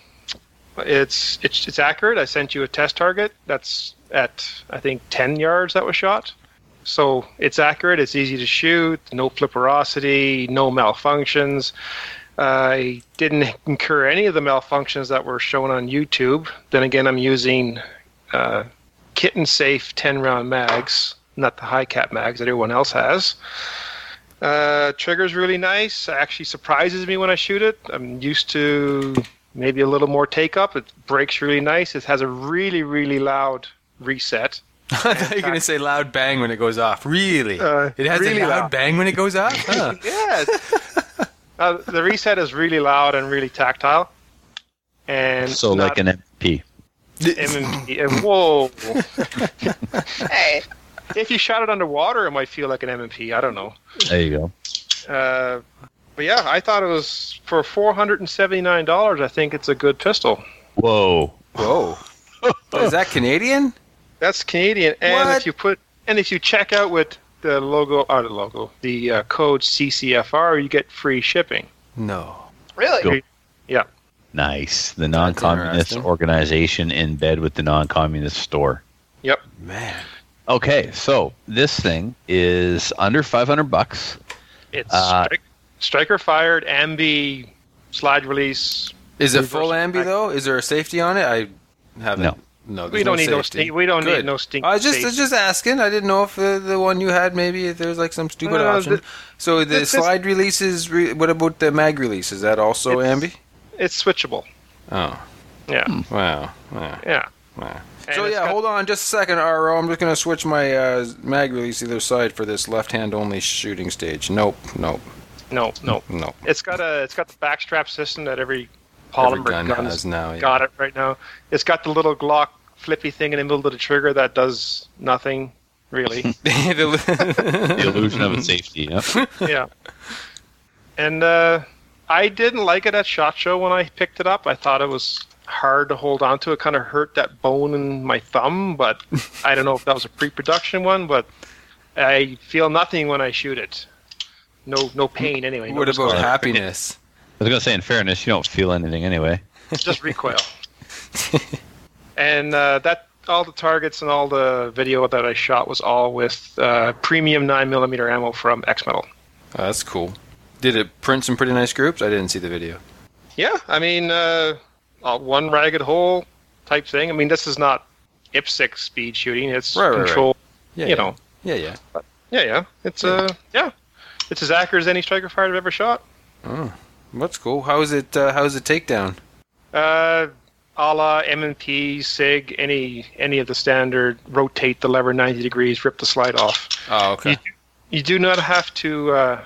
it's it's it's accurate. I sent you a test target. That's at I think ten yards that was shot. So it's accurate. It's easy to shoot. No flipperosity. No malfunctions. I didn't incur any of the malfunctions that were shown on YouTube. Then again, I'm using uh, kitten safe 10 round mags, not the high cap mags that everyone else has. Uh, trigger's really nice. It actually surprises me when I shoot it. I'm used to maybe a little more take up. It breaks really nice. It has a really, really loud reset. I thought you were gonna say loud bang when it goes off. Really? Uh, it has really a loud, loud. bang when it goes off. Huh. Yes. uh, the reset is really loud and really tactile. And So like an MP. MMP. and Whoa! Hey, if you shot it underwater, it might feel like an MMP. I don't know. There you go. Uh, but yeah, I thought it was for four hundred and seventy nine dollars. I think it's a good pistol. Whoa. Whoa. Is that Canadian? That's Canadian, and What? if you put and if you check out with the logo, or the logo, the uh, code CCFR, you get free shipping. No. really? Go. Yeah, Nice. The non-communist organization in bed with the non-communist store. yep. Man. Okay, so this thing is under 500 bucks. It's Uh, strik- striker fired, ambi, slide release. Is it full ambi back. though? Is there a safety on it? I haven't. No. No. We don't need no safety. stink. We don't Good. need no stink. I was just I was just asking. I didn't know if uh, the one you had maybe if there's like some stupid Uh, option. the- so the this is- slide releases. Re- what about the mag release? Is that also It's- ambi? It's switchable. Oh. Yeah, Wow. Wow. yeah. Wow. And so yeah, got- hold on just a second, Ro. I'm just gonna switch my uh, mag release either side for this left-hand only shooting stage. Nope. Nope. No, no. Nope. It's got a it's got the backstrap system that every Every polymer gun has now. Yeah. got it right now. It's got the little Glock flippy thing in the middle of the trigger that does nothing really. The The- illusion of its safety. Yep. yeah. And uh, I didn't like it at Shot Show when I picked it up. I thought it was hard to hold on to. It kind of hurt that bone in my thumb, but I don't know if that was a pre-production one. But I feel nothing when I shoot it. No, no pain anyway. No what about discomfort. happiness? I was going to say, in fairness, you don't feel anything anyway. just recoil. and uh, that all the targets and all the video that I shot was all with uh, premium nine millimeter ammo from X Metal. Oh, that's cool. Did it print some pretty nice groups? I didn't see the video. Yeah, I mean, uh, uh, one ragged hole type thing. I mean, this is not IPSC speed shooting. It's Right, right, right. control. Yeah, you yeah. know, Yeah, yeah. yeah, yeah. It's uh, yeah, it's as accurate as any striker fire I've ever shot. Oh, that's cool. How is it? Uh, how is it takedown? Uh, a la M&P, SIG, any any of the standard. Rotate the lever ninety degrees, rip the slide off. Oh, okay. You, you do not have to. Uh,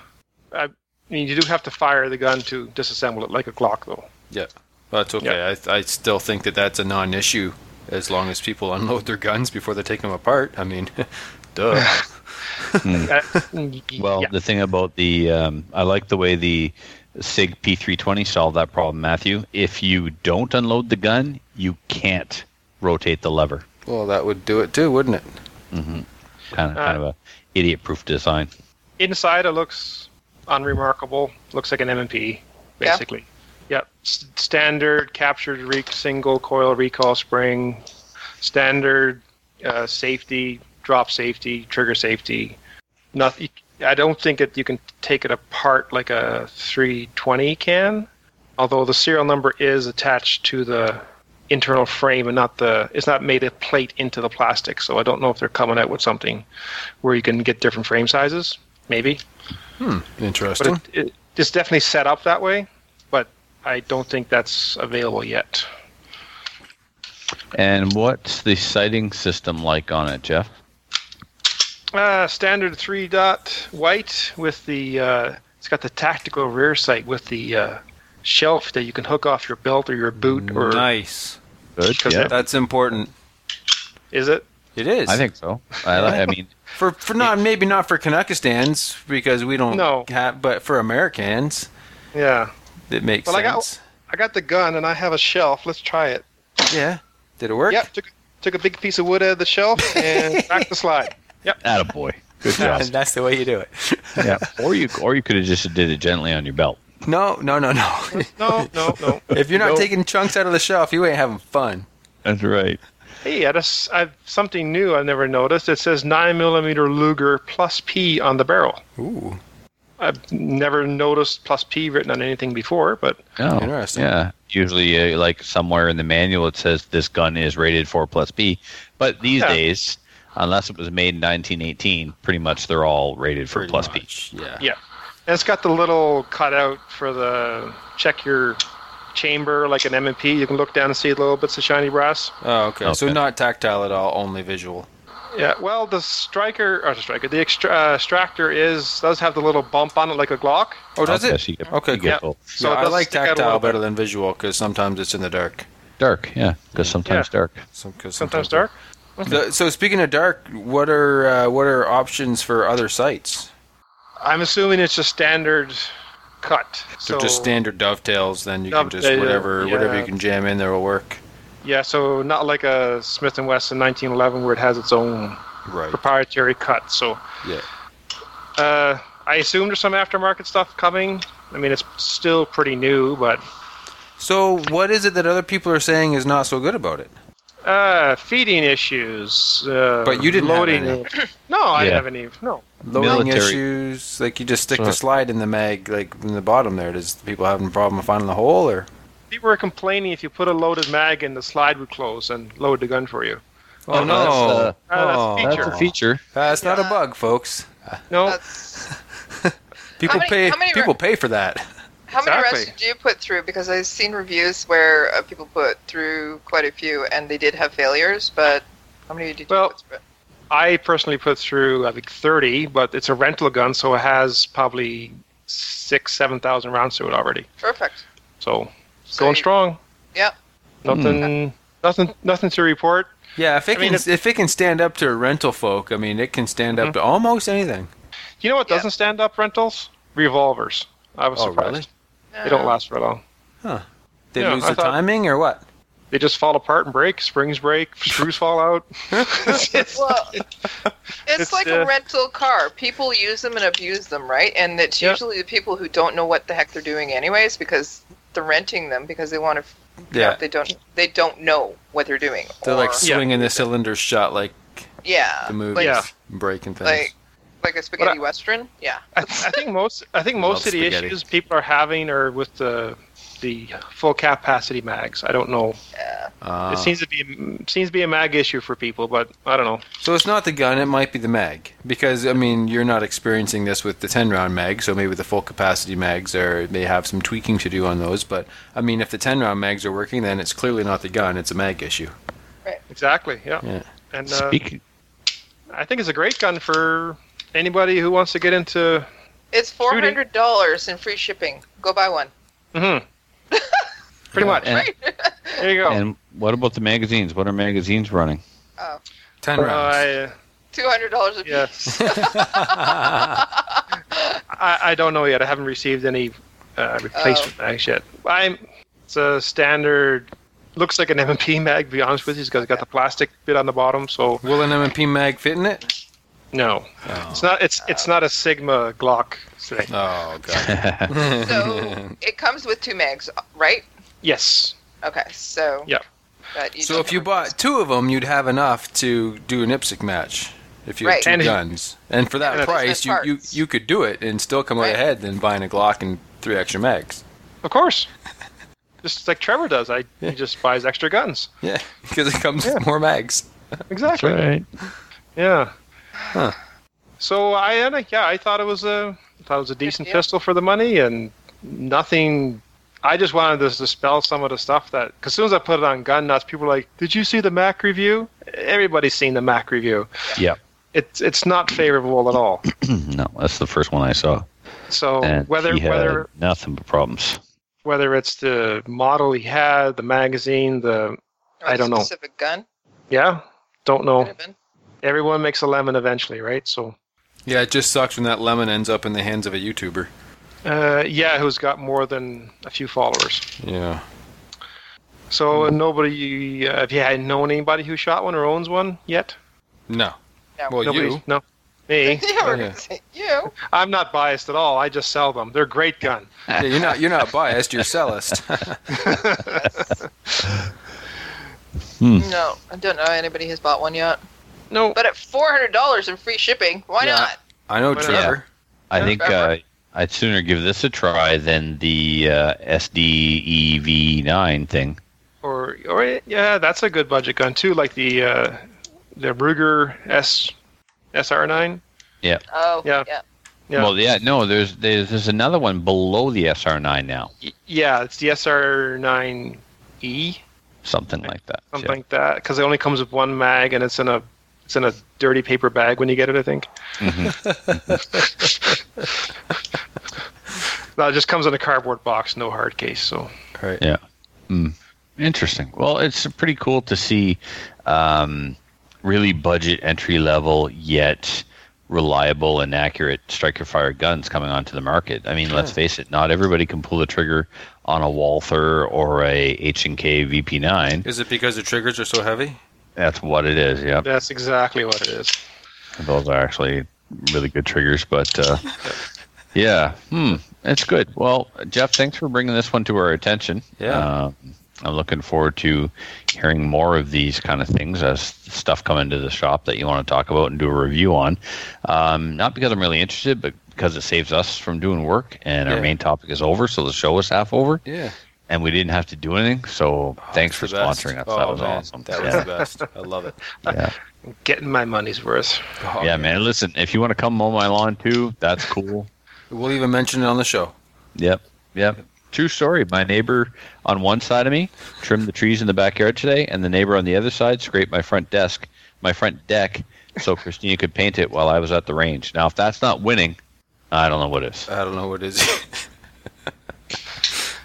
I, I mean, you do have to fire the gun to disassemble it like a Glock, though. Yeah, well, that's okay. I, I still think that that's a non-issue as long as people unload their guns before they take them apart. I mean, duh. Uh, Well, yeah. the thing about the, um, I like the way the SIG P320 solved that problem, Matthew. If you don't unload the gun, you can't rotate the lever. well, that would do it too, wouldn't it? Kind of, Uh, kind of a idiot-proof design. inside, it looks unremarkable. Looks like an M&P, Yeah. basically. Yep. S- standard captured re- single coil recall spring, standard uh, safety, drop safety, trigger safety. Nothing. I don't think that you can take it apart like a 320 can. Although the serial number is attached to the internal frame and not the it's not made a plate into the plastic so i don't know if they're coming out with something where you can get different frame sizes maybe but Interesting. it, it, it's definitely set up that way but i don't think that's available yet And what's the sighting system like on it, Jeff? uh, standard three dot white with the uh, it's got the tactical rear sight with the uh, shelf that you can hook off your belt or your boot or nice. Good. 'Cause Yeah, it- That's important. is it It is. I think so. I, I mean, for for not maybe not for Canuckistans because we don't No. have, but for Americans, yeah it makes Well, I got- sense. i got the gun and i have a shelf let's try it Yeah. Did it work? Yep, took, took a big piece of wood out of the shelf and back the slide. Yep. attaboy. Good job. And that's the way you do it. yeah. Or you, or you could have just did it gently on your belt. No, no, no, no. No, no, no. if you're not Nope. taking chunks out of the shelf, you ain't having fun. That's right. Hey, I just, I've something new I've never noticed. It says 9mm Luger plus P on the barrel. Ooh. I've never noticed plus P written on anything before, but Oh, Interesting. Yeah. Usually, uh, like somewhere in the manual, it says this gun is rated for plus P. But these Yeah. days, unless it was made in 1918, pretty much they're all rated for Pretty plus P. much, Yeah. yeah. And it's got the little cutout for the check your chamber like an M&P. You can look down and see little bits of shiny brass. Oh, okay. So not tactile at all, only visual. Yeah, well, the striker or the striker, the extra, uh, extractor is does have the little bump on it like a Glock. Oh, does Okay, it? so get- okay, you cool. get. So yeah, I like stick tactile better than visual because sometimes it's in the dark. Dark, yeah, because sometimes Yeah. dark. So, 'cause Sometimes dark. So, so speaking of dark, what are uh, what are options for other sites? I'm assuming it's a standard cut. So, So just standard dovetails, then you can just Dovetail, whatever whatever you can jam in there will work. Yeah, so not like a Smith and Wesson 1911 where it has its own Right. proprietary cut. So Yeah. uh, I assume there's some aftermarket stuff coming. I mean, it's still pretty new, but So what is it that other people are saying is not so good about it? uh, feeding issues. Uh, But you didn't have loading. any. no, I Yeah. didn't have any. No. Loading Military- issues, like you just stick the slide in the mag, like in the bottom there. Does people having a problem finding the hole, or? People were complaining if you put a loaded mag in, the slide would close and load the gun for you. Oh, no! that's, uh, Uh, that's a Oh. feature. That's a feature. That's not a bug, folks. No, That's People many- pay. how many people pay for that. how many Exactly. rests did you put through? Because I've seen reviews where uh, people put through quite a few, and they did have failures. But how many did you Well, put through? I personally put through I think 30, but it's a rental gun, so it has probably six, seven thousand rounds to it already. Perfect. So So going you- strong. Yeah. Nothing, nothing, nothing to report. Yeah, if it I mean, can, if- if it can stand up to rental folk, I mean, it can stand Mm-hmm. up to almost anything. You know what Yeah. doesn't stand up rentals? Revolvers. I was Oh, surprised. really? They don't last very long. Huh? They Yeah, lose I the thought- timing or what? They just fall apart and break. Springs break. Screws fall out. It's- Well, it's, It's, like uh, a rental car. People use them and abuse them, right? And it's Yeah. usually the people who don't know what the heck they're doing, anyways, because they're renting them because they want to. Yeah, they don't. They don't know what they're doing. they're like or- Yeah. swinging the cylinders shut like yeah, the movies, like, Yeah. breaking things. like like a spaghetti I- western. Yeah, I, I think most. I think most of the spaghetti. issues people are having are with the the full capacity mags. I don't know. yeah. Ah. It seems to be a, seems to be a mag issue for people, but I don't know. so it's not the gun; it might be the mag. Because I mean, you're not experiencing this with the 10 round mag, so maybe the full capacity mags are may have some tweaking to do on those. But I mean, if the 10 round mags are working, then it's clearly not the gun; it's a mag issue. Right. Exactly. Yeah. Yeah. And uh, Speaking, I think it's a great gun for anybody who wants to get into It's four hundred dollars in free shipping. Go buy one. Mm-hmm. Pretty much. And, There you go. and what about the magazines? What are magazines running? Oh, Ten Uh, rounds. I, two hundred dollars a piece. yes. I, I don't know yet. I haven't received any uh, replacement bags yet. I'm. It's a standard. Looks like an M&P mag. To be honest with you, it's got, it's got the plastic bit on the bottom. So Will an M&P mag fit in it? no, it's not. It's it's not a Sigma Glock thing. Oh god. So it comes with two mags, right? Yes. Okay, so Yeah. So if you bought two of them, you'd have enough to do an IPSC match. If you had two And- guns, and for that And price, you, you you could do it and still come out Right. ahead than buying a Glock and three extra mags. Of course. Just like Trevor does. I Yeah. he just buys extra guns. Yeah, because it comes Yeah. with more mags. Exactly. right. Yeah. Huh. So I and I- yeah, I thought it was a I thought it was a decent deal. pistol for the money and nothing. I just wanted to dispel some of the stuff that because as soon as I put it on gun nuts, people were like, "Did you see the Mac review?" Everybody's seen the Mac review. Yeah. It's it's not favorable at all. no, that's the first one I saw. So And whether he had whether nothing but problems. whether it's the model he had, the magazine, the or I don't know. Specific gun. yeah, don't know. Could. Everyone makes a lemon eventually, right? So Yeah, it just sucks when that lemon ends up in the hands of a YouTuber. uh, yeah, who's got more than a few followers. Yeah. So uh, nobody, uh, have you had known anybody who shot one or owns one yet? No. No. Well, Nobody? you. No. Me? yeah, yeah. you. I'm not biased at all. I just sell them. They're great gun. Yeah, you're not. You're not biased. You're cellist. No, I don't know anybody who's bought one yet. No. But at four hundred dollars in free shipping, why Yeah. not? I know Why not? Trevor. I think uh, I'd sooner give this a try than the uh, SDEV9 thing. Or, or yeah, that's a good budget gun too, like the uh, the Ruger S SR9. Yeah. Oh, Yeah. yeah. Yeah. Well, yeah, no, there's, there's there's another one below the SR9 now, Y- yeah, it's the SR9E, something like that. something Yeah. like that, because it only comes with one mag and it's in a it's in a dirty paper bag when you get it. I think. no, it just comes in a cardboard box, no hard case. So Right. Yeah. Mm. Interesting. Well, it's pretty cool to see um, really budget entry level yet reliable and accurate striker fire guns coming onto the market. I mean, let's face it, not everybody can pull the trigger on a Walther or a H&K VP9. Is it because the triggers are so heavy? That's what it is. Yeah. that's exactly what it is. Those are actually really good triggers, but uh, yeah, hmm, it's good. Well, Jeff, thanks for bringing this one to our attention. Yeah. Uh, I'm looking forward to hearing more of these kind of things as stuff come into the shop that you want to talk about and do a review on. Um, not because I'm really interested, but because it saves us from doing work and our main topic is over, so the show is half over, Yeah. And we didn't have to do anything. So oh, thanks for It's the best. sponsoring us. Oh, that was man, awesome. That was yeah. the best. I love it. yeah. Getting my money's worth. Oh, yeah, man. Listen, if you want to come mow my lawn too, that's cool. We'll even mention it on the show. Yep. Yep. True story. My neighbor on one side of me trimmed the trees in the backyard today, and the neighbor on the other side scraped my front desk, my front deck, so Christina could paint it while I was at the range. Now, if that's not winning, I don't know what is. I don't know what it is.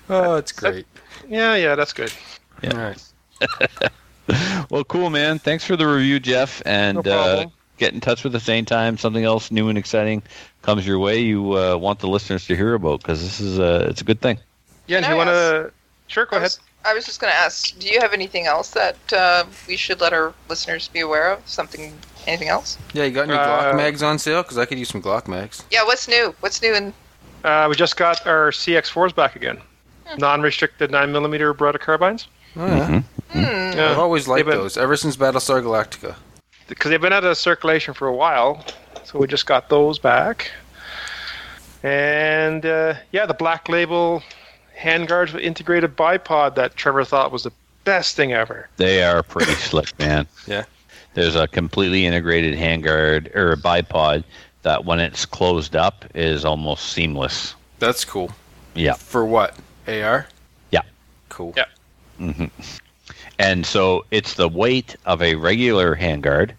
oh, it's great. Yeah, yeah, that's good. Yeah. All right. Well, cool, man. Thanks for the review, Jeff, and No uh, get in touch with us anytime something else new and exciting comes your way. You uh, want the listeners to hear about because this is a it's a good thing. Yeah, Can do you I want to? Sure, go I ahead. was, I was just going to ask, do you have anything else that uh, we should let our listeners be aware of? Something, anything else? Yeah, you got any Uh, Glock mags on sale? Because I could use some Glock mags. Yeah, what's new? What's new in Uh, we just got our CX4s back again. Non-restricted nine millimeter Beretta carbines. Oh, yeah. Hmm. I've always liked been- those ever since Battlestar Galactica. because they've been out of circulation for a while, so we just got those back. And uh, yeah, the Black Label handguards with integrated bipod that Trevor thought was the best thing ever. They are pretty slick, man. Yeah. There's a completely integrated handguard or a bipod that when it's closed up is almost seamless. That's cool. Yeah. For what? AR? Yeah. Cool. Yeah. And so it's the weight of a regular handguard,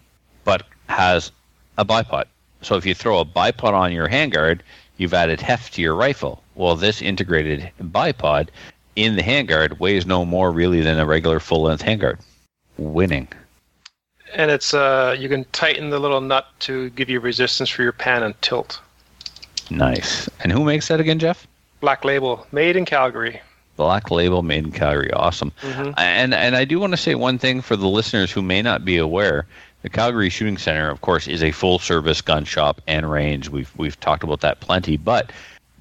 but has a bipod. So if you throw a bipod on your handguard, you've added heft to your rifle. Well, this integrated bipod in the handguard weighs no more really than a regular full length handguard. Winning. And it's uh, you can tighten the little nut to give you resistance for your pan and tilt. Nice. And who makes that again, Jeff? Black label, made in Calgary. Black Label made in Calgary. Awesome. Mhm. And and I do want to say one thing for the listeners who may not be aware. The Calgary Shooting Center, of course, is a full service gun shop and range. We've we've talked about that plenty, but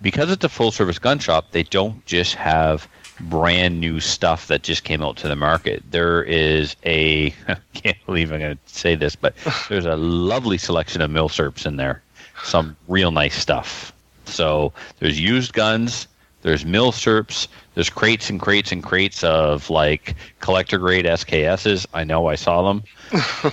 because it's a full service gun shop, they don't just have brand new stuff that just came out to the market. There is a I can't believe I'm going to say this, but there's a lovely selection of milsurps in there. Some real nice stuff. So there's used guns, there's milsurps, there's crates and crates and crates of like collector grade SKSs. I know I saw them.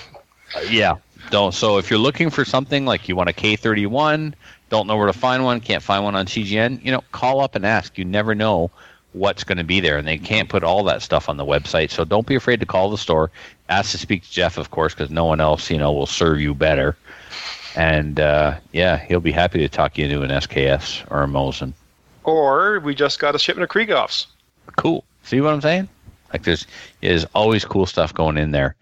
Uh, yeah. Don't. So if you're looking for something like you want a K31, don't know where to find one, can't find one on CGN, you know, call up and ask. You never know what's going to be there, and they can't put all that stuff on the website. So don't be afraid to call the store. Ask to speak to Jeff, of course, because no one else, you know, will serve you better. And uh, yeah, he'll be happy to talk you into an SKS or a Mosin. Or we just got a shipment of Krieghoffs. Cool. See what I'm saying? Like there's there's always cool stuff going in there.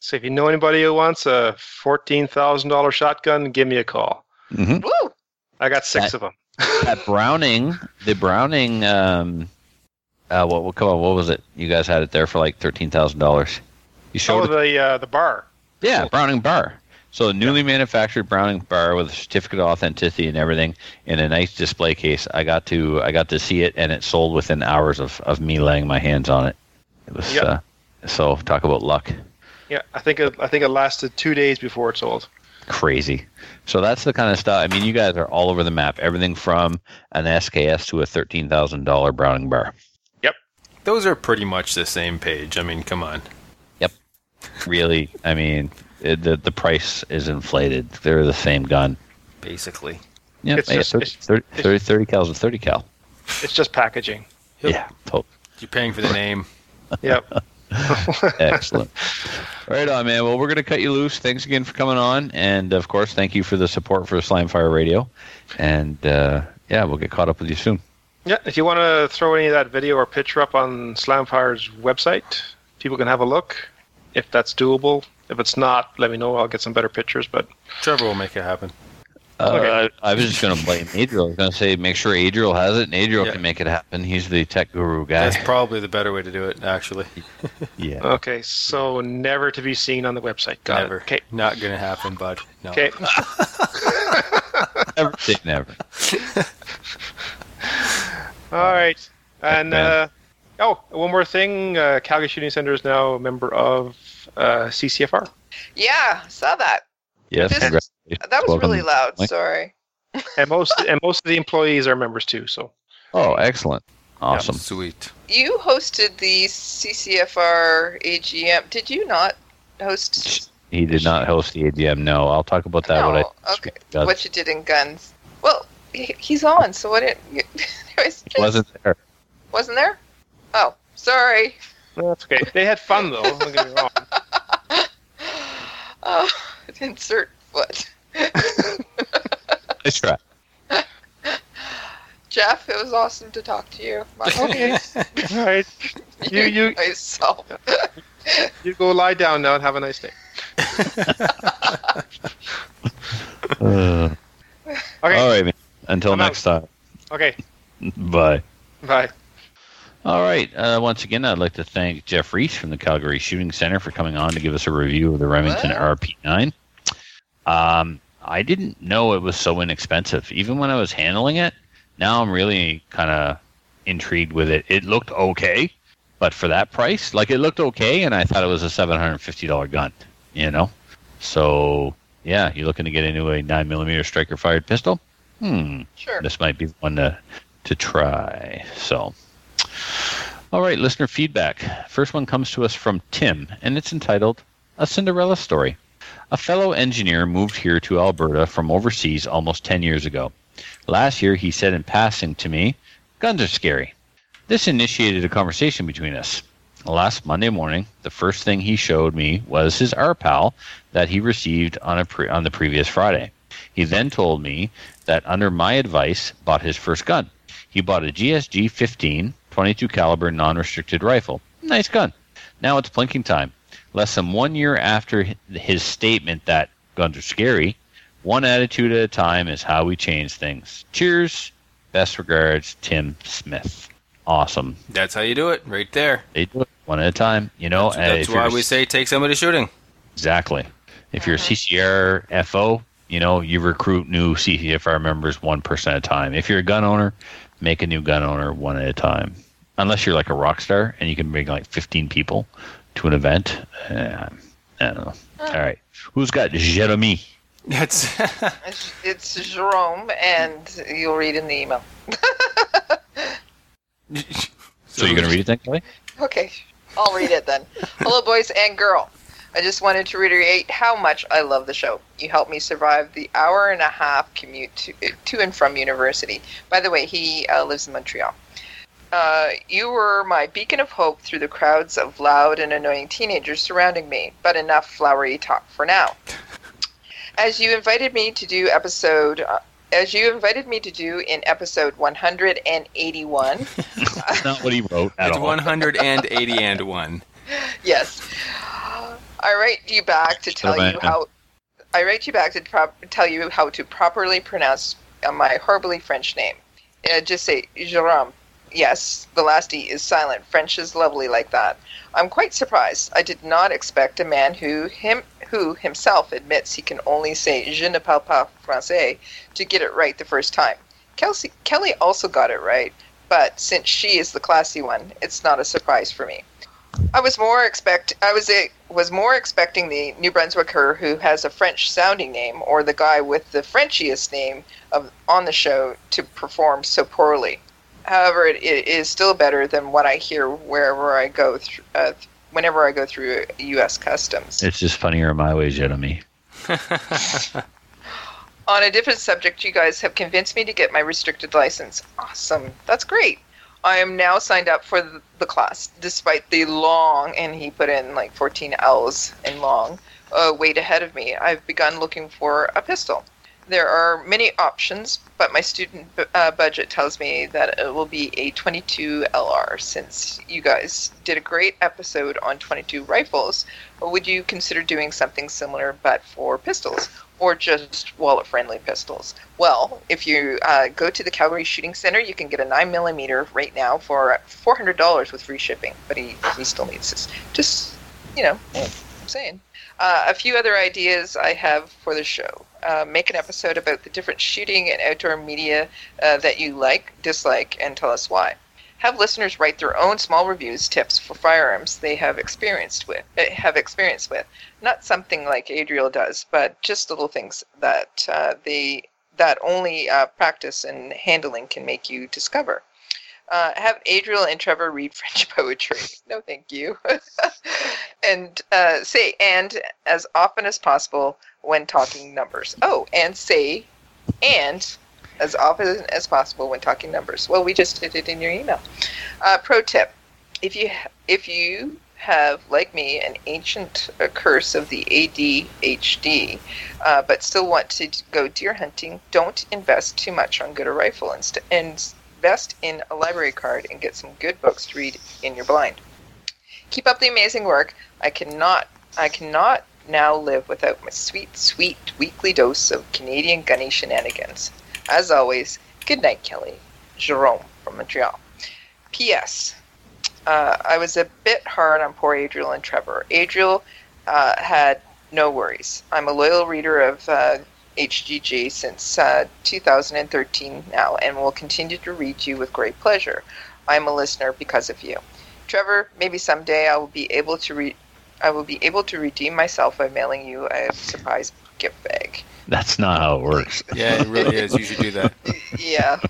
So if you know anybody who wants a fourteen thousand dollar shotgun, give me a call. hmm Woo! I got six That- of them. That Browning, the Browning, um, uh, what, what, come on, what was it? You guys had it there for like thirteen thousand dollars. You showed Oh, the uh, the bar. Yeah, Browning bar. So a newly manufactured Browning bar with a certificate of authenticity and everything in a nice display case. I got to I got to see it and it sold within hours of, of me laying my hands on it. It was Yep. uh, so talk about luck. Yeah, I think it, I think it lasted two days before it sold. Crazy. So that's the kind of stuff. I mean, you guys are all over the map. Everything from an SKS to a thirteen thousand dollar Browning bar. Yep. Those are pretty much the same page. I mean, come on. Yep. Really, I mean, it, the the price is inflated. They're the same gun. Basically. Yeah, It's yeah, just- 30, it's- 30, 30, 30 cal's a 30 cal. It's just packaging. Yep. Yeah, totally. You're paying for the name. Yep. Excellent. right on, man. Well, we're going to cut you loose. Thanks again for coming on. And, of course, thank you for the support for Slamfire Radio. And, uh, yeah, we'll get caught up with you soon. yeah. If you want to throw any of that video or picture up on Slamfire's website, people can have a look. If that's doable. If it's not, let me know. I'll get some better pictures. But Trevor will make it happen. Uh, Okay. I, I was just going to blame Adriel. I was going to say make sure Adriel has it, and Adriel Yeah. can make it happen. He's the tech guru guy. That's probably the better way to do it, actually. yeah. okay, so never to be seen on the website. Got Never. it. Okay. Not going to happen, bud. No. Okay. Never say never. All right. And uh, oh, one more thing. Uh, Calgary Shooting Center is now a member of uh, CCFR. Yeah, saw that. Yes, This- congratulations. That was Welcome. really loud. Sorry. and most and most of the employees are members too. So Oh, excellent. Awesome. Sweet. You hosted the CCFR AGM. Did you not host? He did not host the AGM. No, I'll talk about that. what I okay. Guns. What you did in guns? Well, he's on. So what? It anyways, just- wasn't there. wasn't there? Oh, sorry. that's okay. They had fun though. Don't get me wrong. Oh, insert foot. I try. Jeff, it was awesome to talk to you. Okay. All right. You you myself. you go lie down now and have a nice day. Uh, Okay. All right, man. Until I'm out. next time. Okay. Bye. Bye. All right. Uh, once again, I'd like to thank Jeff Reese from the Calgary Shooting Center for coming on to give us a review of the Remington What? RP9. Um, I didn't know it was so inexpensive. Even when I was handling it, now I'm really kind of intrigued with it. It looked okay, but for that price, like it looked okay, and I thought it was a $750 gun, you know? So, yeah, you're looking to get into a 9mm striker fired pistol? Hmm Sure. this might be one to, to try. So, all right, listener feedback. First one comes to us from Tim, and it's entitled A Cinderella Story. A fellow engineer moved here to Alberta from overseas almost 10 years ago. Last year, he said in passing to me, Guns are scary. This initiated a conversation between us. Last Monday morning, the first thing he showed me was his RPAL that he received on, pre- on the previous Friday. He then told me that under my advice, bought his first gun. He bought a GSG 15 22 caliber non-restricted rifle. Nice gun. Now it's plinking time. Less than one year after his statement that guns are scary, one attitude at a time is how we change things. Cheers. Best regards, Tim Smith. Awesome. That's how you do it, right there. They do it one at a time. You know, That's, that's why we say take somebody shooting. Exactly. If you're a uh-huh. CCFR FO, you know, you recruit new CCFR members one person at a time. If you're a gun owner, make a new gun owner one at a time. Unless you're like a rock star and you can bring like 15 people to an event. Uh, I don't know. All right. Who's got Jeremy? That's It's, it's Jerome, and you'll read in the email. So you're going to read it then, Kelly? Okay, I'll read it then. Hello, boys and girl. I just wanted to reiterate how much I love the show. You helped me survive the hour and a half commute to, to and from university. By the way, he uh, lives in Montreal. Uh, you were my beacon of hope through the crowds of loud and annoying teenagers surrounding me, but enough flowery talk for now. As you invited me to do episode, uh, as you invited me to do in episode 181, That's not what he wrote at it's all. 180 and one. yes. I write you back to tell you how. I write you back to prop, tell you how to properly pronounce uh, my horribly French name. Uh, just say Jerome. Yes, the last E is silent. French is lovely like that. I'm quite surprised. I did not expect a man who him who himself admits he can only say je ne parle pas français to get it right the first time. Kelsey, Kelly also got it right, but since she is the classy one, it's not a surprise for me. I was more expect I was a, was more expecting the New Brunswicker who has a French sounding name or the guy with the Frenchiest name of on the show to perform so poorly. However, it, it is still better than what I hear wherever I go through, uh, whenever I go through U.S. Customs. It's just funnier my way, Jeremy. On a different subject, you guys have convinced me to get my restricted license. Awesome. That's great. I am now signed up for the, the class, despite the long, and he put in like 14 L's in long, uh, wait ahead of me. I've begun looking for a pistol. There are many options, but my student uh, budget tells me that it will be a 22 LR. Since you guys did a great episode on 22 rifles, would you consider doing something similar but for pistols? Or just wallet friendly pistols? Well, if you uh, go to the Calgary Shooting Center, you can get a 9mm right now for $400 with free shipping, but he, he still needs this. Just, you know, I'm saying. Uh, a few other ideas I have for the show. Uh, make an episode about the different shooting and outdoor media uh, that you like, dislike, and tell us why. Have listeners write their own small reviews, tips for firearms they have experienced with. uh, Have experience with, not something like Adriel does, but just little things that uh, they that only uh, practice and handling can make you discover. Uh, have Adriel and Trevor read French poetry. No, thank you. and uh, say and as often as possible when talking numbers. Oh, and say and as often as possible when talking numbers. Well, we just did it in your email. Uh, pro tip: if you if you have like me an ancient uh, curse of the ADHD, uh, but still want to go deer hunting, don't invest too much on good a rifle. Inst- invest in a library card and get some good books to read in your blind. Keep up the amazing work. I cannot I cannot now live without my sweet, sweet weekly dose of Canadian gunny shenanigans. As always, good night, Kelly. Jerome from Montreal. P.S. Uh, I was a bit hard on poor Adriel and Trevor. Adriel uh, had no worries. I'm a loyal reader of uh, HGG since uh, 2013 now and will continue to read you with great pleasure. I'm a listener because of you. Trevor, maybe someday I will be able to read. I will be able to redeem myself by mailing you a surprise gift bag. That's not how it works. Yeah, it really is. You should do that. Yeah,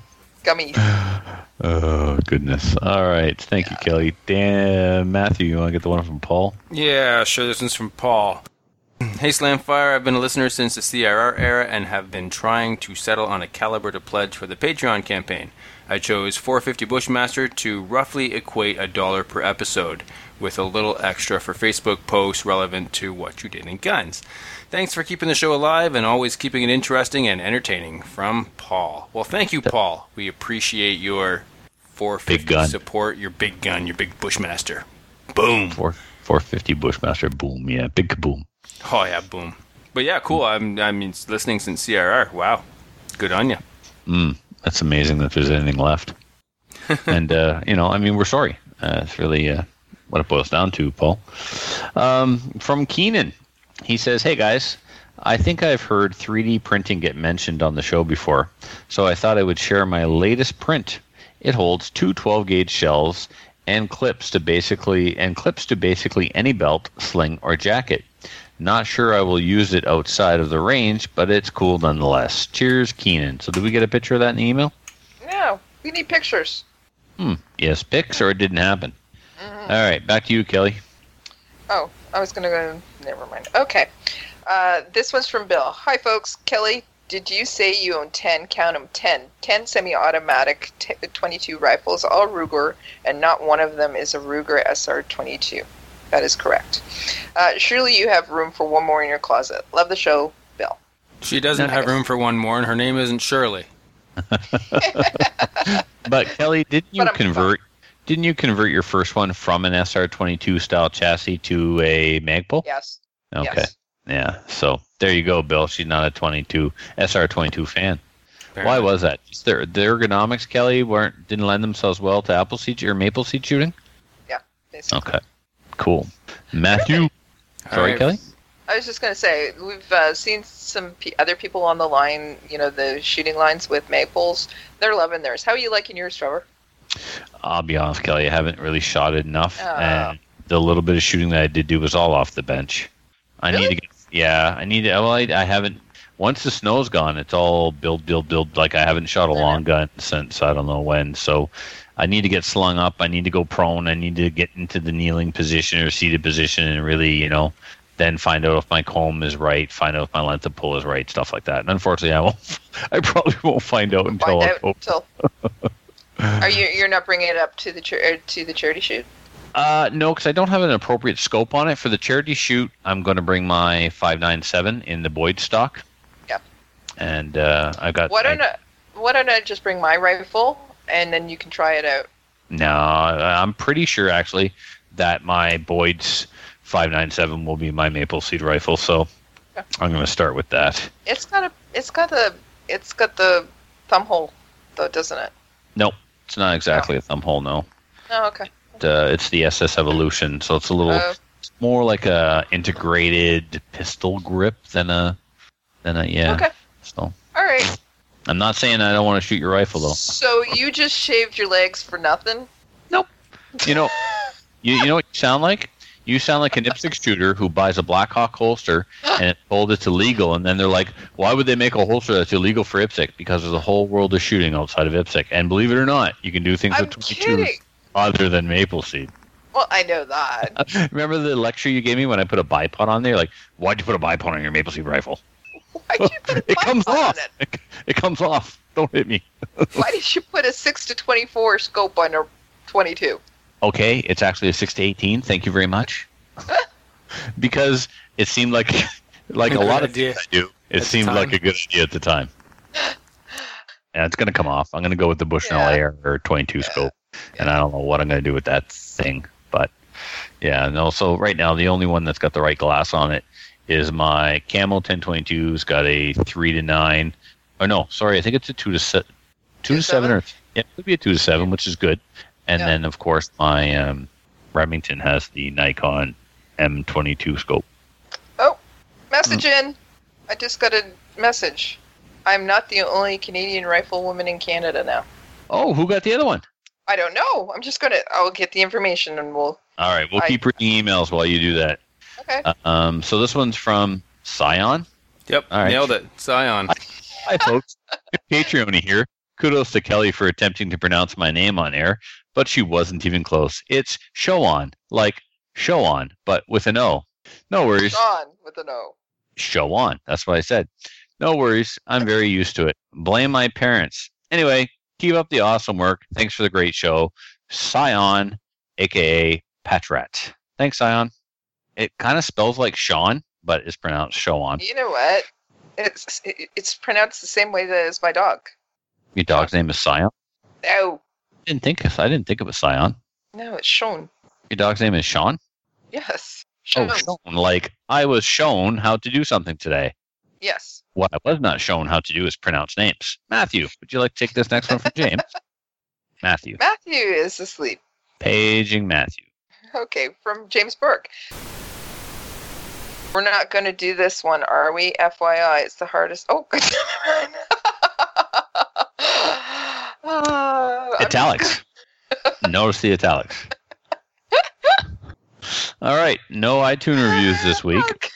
gummies. Oh goodness! All right, thank you, Kelly. Dan, Matthew, you want to get the one from Paul? Yeah, sure. This one's from Paul. Hey Slamfire, I've been a listener since the CRR era and have been trying to settle on a caliber to pledge for the Patreon campaign. I chose 450 Bushmaster to roughly equate a dollar per episode, with a little extra for Facebook posts relevant to what you did in guns. Thanks for keeping the show alive and always keeping it interesting and entertaining. From Paul. Well, thank you, Paul. We appreciate your 450 gun. support, your big gun, your big Bushmaster. Boom. Four four fifty Bushmaster. Boom. Yeah. Big kaboom. Oh yeah, boom. But yeah, cool. I'm I mean listening since CRR. Wow, good on you. Mm, that's amazing that there's anything left. and uh, you know, I mean, we're sorry. Uh, it's really uh, what it boils down to, Paul. Um, from Keenan, he says, "Hey guys, I think I've heard 3D printing get mentioned on the show before, so I thought I would share my latest print. It holds two 12 gauge shells and clips to basically and clips to basically any belt, sling, or jacket." Not sure I will use it outside of the range, but it's cool nonetheless. Cheers, Keenan. So, did we get a picture of that in the email? No, we need pictures. Hmm. Yes, pics, or it didn't happen. All right, back to you, Kelly. Oh, I was gonna go. Never mind. Okay. Uh, this one's from Bill. Hi, folks. Kelly, did you say you own 10, count 'em, 10, 10 semi-automatic t- 22 rifles, all Ruger, and not one of them is a Ruger SR-22? That is correct. Uh, surely you have room for one more in your closet. Love the show, Bill. She doesn't have room for one more, and her name isn't Shirley. But Kelly, didn't you But I'm- convert? Didn't you convert your first one from an SR22 style chassis to a Magpul? Yes. Okay. Yes. Yeah. So there you go, Bill. She's not a 22 SR22 fan. Why was that? Just their, the ergonomics, Kelly, weren't didn't lend themselves well to apple seed or maple seed shooting. Basically. Okay. Cool. Matthew. Sorry, right. Kelly. I was just going to say, we've uh, seen some p- other people on the line, you know, the shooting lines with maples. They're loving theirs. How are you liking yours, Trevor? I'll be honest, Kelly. I haven't really shot it enough, Oh. and the little bit of shooting that I did do was all off the bench. I need to get. Yeah, I need to. Well, I, I haven't. Once the snow's gone, it's all build, build, build. Like I haven't shot a Mhm. long gun since I don't know when. So I need to get slung up. I need to go prone. I need to get into the kneeling position or seated position, and really, you know, then find out if my comb is right, find out if my length of pull is right, stuff like that. And unfortunately, I won't. I probably won't find out until Find out until. Are you? You're not bringing it up to the char- er, to the charity shoot? Uh, no, because I don't have an appropriate scope on it for the charity shoot. I'm going to bring my 597 in the Boyd stock. Yep. And uh, I got. Why don't I, I, Why don't I just bring my rifle and then you can try it out? No, I'm pretty sure actually that my Boyd's 597 will be my maple seed rifle. So. I'm going to start with that. It's got a. It's got the. It's got the thumb hole, though, doesn't it? Nope, it's not exactly a thumb hole. No, Oh, okay. uh, it's the SS Evolution, so it's a little Oh, more like a integrated pistol grip than a than a yeah. Okay. So all right. I'm not saying I don't want to shoot your rifle though. So you just shaved your legs for nothing? Nope. You know, you, you know what you sound like? You sound like an IPSC shooter who buys a Blackhawk holster and it's told it's illegal, and then they're like, "Why would they make a holster that's illegal for IPSC? Because there's a whole world of shooting outside of IPSC, and believe it or not, you can do things I'm with 22s kidding. other than maple seed." Well, I know that. Remember the lecture you gave me when I put a bipod on there? Like, why'd you put a bipod on your maple seed rifle? Why'd you put a It comes on off. it? It, it comes off. Don't hit me. Why did you put a six to twenty-four scope on a twenty-two? Okay, it's actually a six to eighteen. Thank you very much. because it seemed like like a lot of idea. things I do. It At seemed like a good idea at the time. And it's gonna come off. I'm gonna go with the Bushnell Yeah. Air or 22 Yeah. scope, and I don't know what I'm gonna do with that thing. But yeah, no. So right now the only one that's got the right glass on it is my Camel 1022's got a three to nine. Oh no, sorry, I think it's a two to se- two Two to seven seven? or yeah, it could be a two to seven, which is good. And Yeah. then of course my um, Remington has the Nikon M22 scope. Oh, message in. I just got a message. I'm not the only Canadian riflewoman in Canada now. Oh, who got the other one? I don't know. I'm just gonna. I'll get the information and we'll. All right, we'll I- keep reading emails while you do that. Okay. Uh, um, so this one's from Scion. Yep, All right. nailed it. Scion. Hi, folks. Patreon here. Kudos to Kelly for attempting to pronounce my name on air, but she wasn't even close. It's show on, like show on, but with an O. No worries. Sean with an O. Show on. That's what I said. No worries. I'm very used to it. Blame my parents. Anyway, keep up the awesome work. Thanks for the great show. Scion, aka Patrat. Thanks, Scion. It kind of spells like Sean, but it's pronounced on. You know what? It's it's pronounced the same way as my dog. Your dog's name is Scion. No, I didn't think I didn't think it was Scion. no, it's Sean. Your dog's name is Sean. Yes. Oh, Sean. Like I was shown how to do something today. Yes. What I was not shown how to do is pronounce names. Matthew, would you like to take this next one from James? Matthew. Matthew is asleep. Paging Matthew. Okay, from James Burke. We're not going to do this one, are we? FYI, it's the hardest. Oh, good. Uh, I'm- Italics. Notice the italics. All right, no iTunes reviews this week.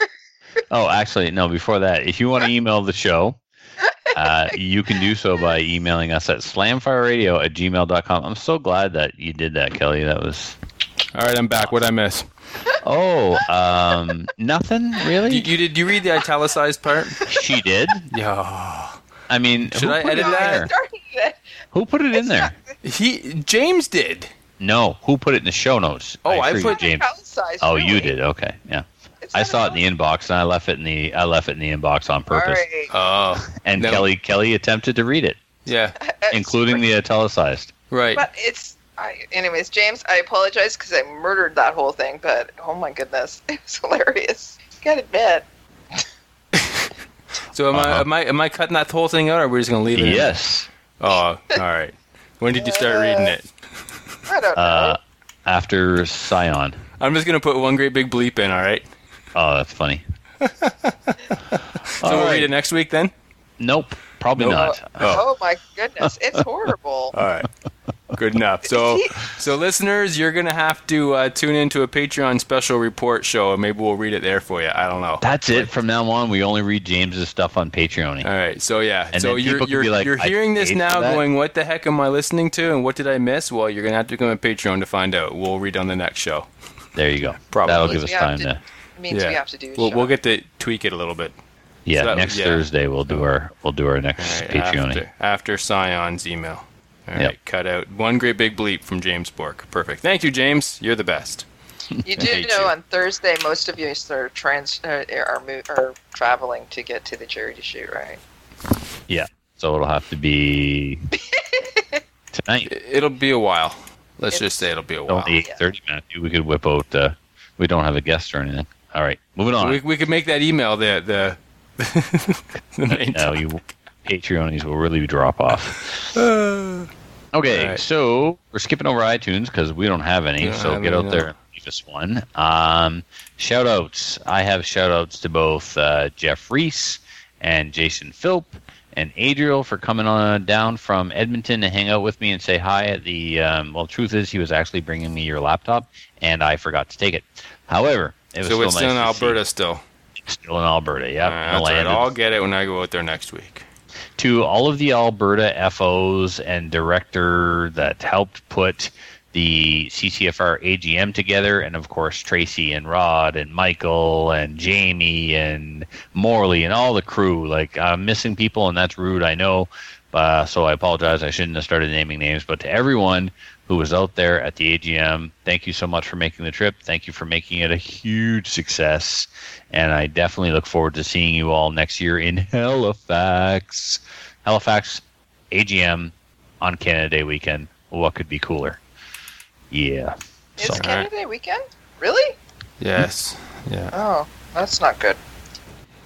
Oh, actually, no. Before that, if you want to email the show, uh, you can do so by emailing us at slamfireradio at gmail.com. I'm so glad that you did that, Kelly. That was All right, I'm back. What I miss? Oh, um, nothing You, really. you did you read the italicized part? She did. Yeah. I mean, Should who I put it edit in that? there? Who put it in there? He James did. No, who put it in the show notes? Oh, I assure you, put- James. Italicized, Oh, you did. Okay, yeah. It's I saw it in the inbox, and I left it in the I left it in the inbox on purpose. right. Oh, And No. Kelly Kelly attempted to read it, yeah. including the italicized. Right. But it's. I, anyways, James, I apologize because I murdered that whole thing, but oh my goodness, it was hilarious. You gotta admit. So am I Uh-huh. am I am I cutting that whole thing out, or are we just gonna leave it? in? Yes. Oh, all right. When did you start reading it? I don't know. Uh, after Scion. I'm just gonna put one great big bleep in. All right. Oh, that's funny. So we'll right. read it next week then. Nope, probably Nope. not. oh. my goodness, it's horrible. All right. Good enough. So, so listeners, you're gonna have to uh, tune into a Patreon special report show, and maybe we'll read it there for you. I don't know. That's it. From now on, we only read James's stuff on Patreon. All right. So yeah. And so then you're people can you're, be like, you're hearing this now, going, "What the heck am I listening to? And what did I miss?" Well, you're gonna have to become a Patreon to find out. We'll read on the next show. There you go. Probably. That'll give us We time to- to. Means Yeah. we have to do. a We'll show. we'll get to tweak it a little bit. Yeah, So that- next yeah. Thursday we'll do our we'll do our next All right, Patreon. after, after Scion's email. All right, Yep. cut out one great big bleep from James Bork. Perfect. Thank you, James. You're the best. You do know you. on Thursday, most of you are trans uh, are mo- are traveling to get to the charity shoot, right? Yeah. So it'll have to be tonight. It'll be a while. Let's It's- just say it'll be a while. Only eight thirty, Matthew. We could whip out. Uh, we don't have a guest or anything. All right, moving on. We, we could make that email the the. the main no, you Patreonies will really drop off. Okay, Alright. so we're skipping over iTunes because we don't have any. So get out there and leave us one. Um, shout outs. I have shout outs to both uh, Jeff Reese and Jason Philp and Adriel for coming on down from Edmonton to hang out with me and say hi at the. Um, well, truth is, he was actually bringing me your laptop, and I forgot to take it. However, it was So still it's still in nice to see- Alberta still. Still in Alberta, yeah. All right, that's all right. I'll get it when I go out there next week. To all of the Alberta FOs and director that helped put the CCFR AGM together, and of course Tracy and Rod and Michael and Jamie and Morley and all the crew. Like I'm missing people, and that's rude, I know. Uh, so I apologize. I shouldn't have started naming names, but to everyone who was out there at the AGM, thank you so much for making the trip. Thank you for making it a huge success. And I definitely look forward to seeing you all next year in Halifax. Halifax AGM on Canada Day weekend. What could be cooler? Yeah. It's So, Canada Day weekend. Really? Yes. Yeah. Oh, that's not good.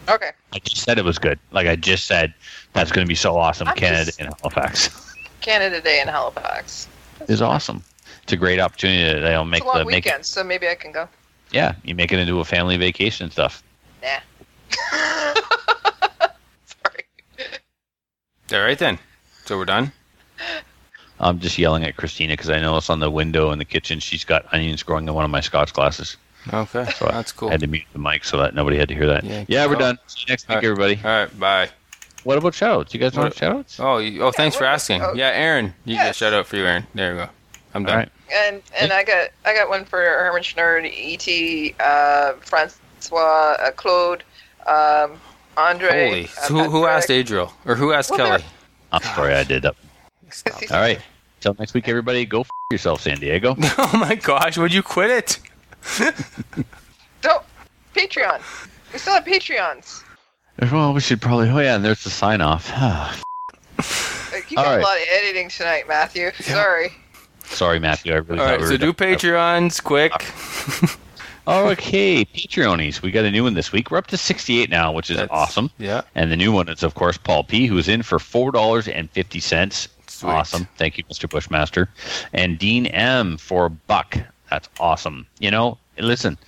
Okay. I just said it was good. Like I just said, that's going to be so awesome. I'm Canada just- in Halifax Canada Day in Halifax. Is awesome. It's a great opportunity. They'll make it's a long the make weekend, so maybe I can go. yeah. You make it into a family vacation and stuff. Nah. Sorry. All right then. So we're done. I'm just yelling at Christina because I know it's on the window in the kitchen. She's got onions growing in one of my Scotch glasses. Okay. So That's cool. I had to mute the mic so that nobody had to hear that. Yeah, Yeah, we're done. See you next week, Alright. everybody. All right. Bye. What about shoutouts? You guys want What- shoutouts? Oh, you, oh, thanks for asking. Yeah, Aaron. You get a Yes. shout out for you, Aaron. There you go. I'm done. All right. And and I got I got one for Herman Schnurd, E.T. Uh, Francois, uh, Claude, um, Andre. Holy. uh, So who, who asked Adriel? Or who asked Well, Kelly? I'm sorry I did that. All right. Till next week, everybody. Go f- yourself, San Diego. oh my gosh, would you quit it? Don't. Patreon. We still have Patreons. Well, we should probably. Oh yeah, and there's the sign off. Like, you All got right. a lot of editing tonight, Matthew. Sorry. Sorry, Matthew. I really All thought right, we so do done. Patreons quick. Okay, Patreonies. We got a new one this week. We're up to 68 now, which is That's- awesome. Yeah. And the new one is, of course, Paul P, who is in for four dollars and fifty cents. Sweet. Awesome. Thank you, Mr. Bushmaster. And Dean M for a buck. That's awesome. You know, listen,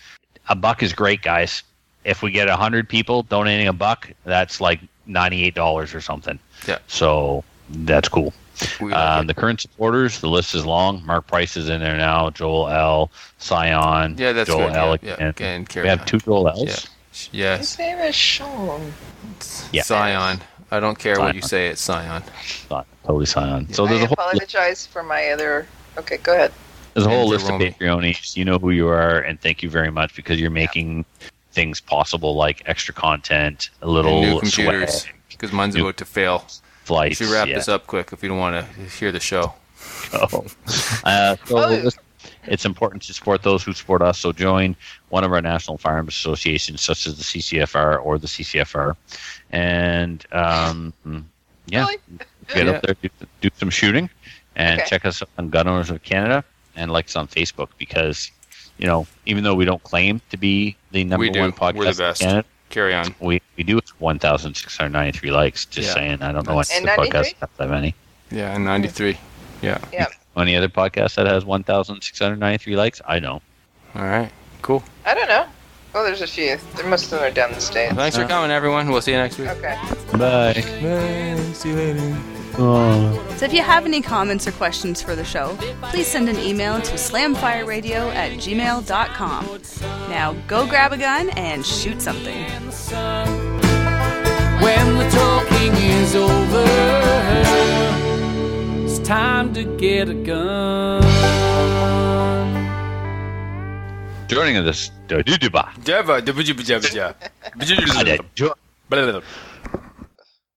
a buck is great, guys. If we get hundred people donating a buck, that's like ninety-eight dollars or something. Yeah. So that's cool. Um, the current supporters, the list is long. Mark Price is in there now. Joel L. Scion. Yeah, that's Joel good. L. Yeah, yeah. again. And carry We have two Joel L's. Yeah. Yes. His name is Sean. Yeah. Scion. I don't care what you say, it's Scion. Scion, Totally Scion. So there's a whole apologize for my other. Okay, go ahead. there's a whole And list of Jerome. Patreonies. You know who you are, and thank you very much because you're making things possible like extra content, a little And new computers. Because mine's New- about to fail. We flights. should wrap yeah. this up quick if you don't want to hear the show. Oh. Uh, so Oh. it's important to support those who support us. So join one of our national firearms associations, such as the CCFR or the CCFR, and um, yeah, Really? get Yeah. up there, do, do some shooting, and Okay. check us out on Gun Owners of Canada, and like us on Facebook because you know even though we don't claim to be the number We do. one podcast We're the best. in Canada, Carry on. we we do have one thousand six hundred ninety three likes. Just Yeah. saying, I don't know what And the 93? podcast has that many. Yeah, 93. Yeah. Yeah. Any other podcast that has one thousand six hundred ninety three likes? I know. All right. Cool. I don't know. Well, there's a few. There most of them are down the state. Well, thanks for coming, everyone. We'll see you next week. Okay. Bye. See you later. So if you have any comments or questions for the show, please send an email to slamfireradio at gmail.com. Now go grab a gun and shoot something. When the talking is over, it's time to get a gun. Joining us, Doo Doo Ba. Java.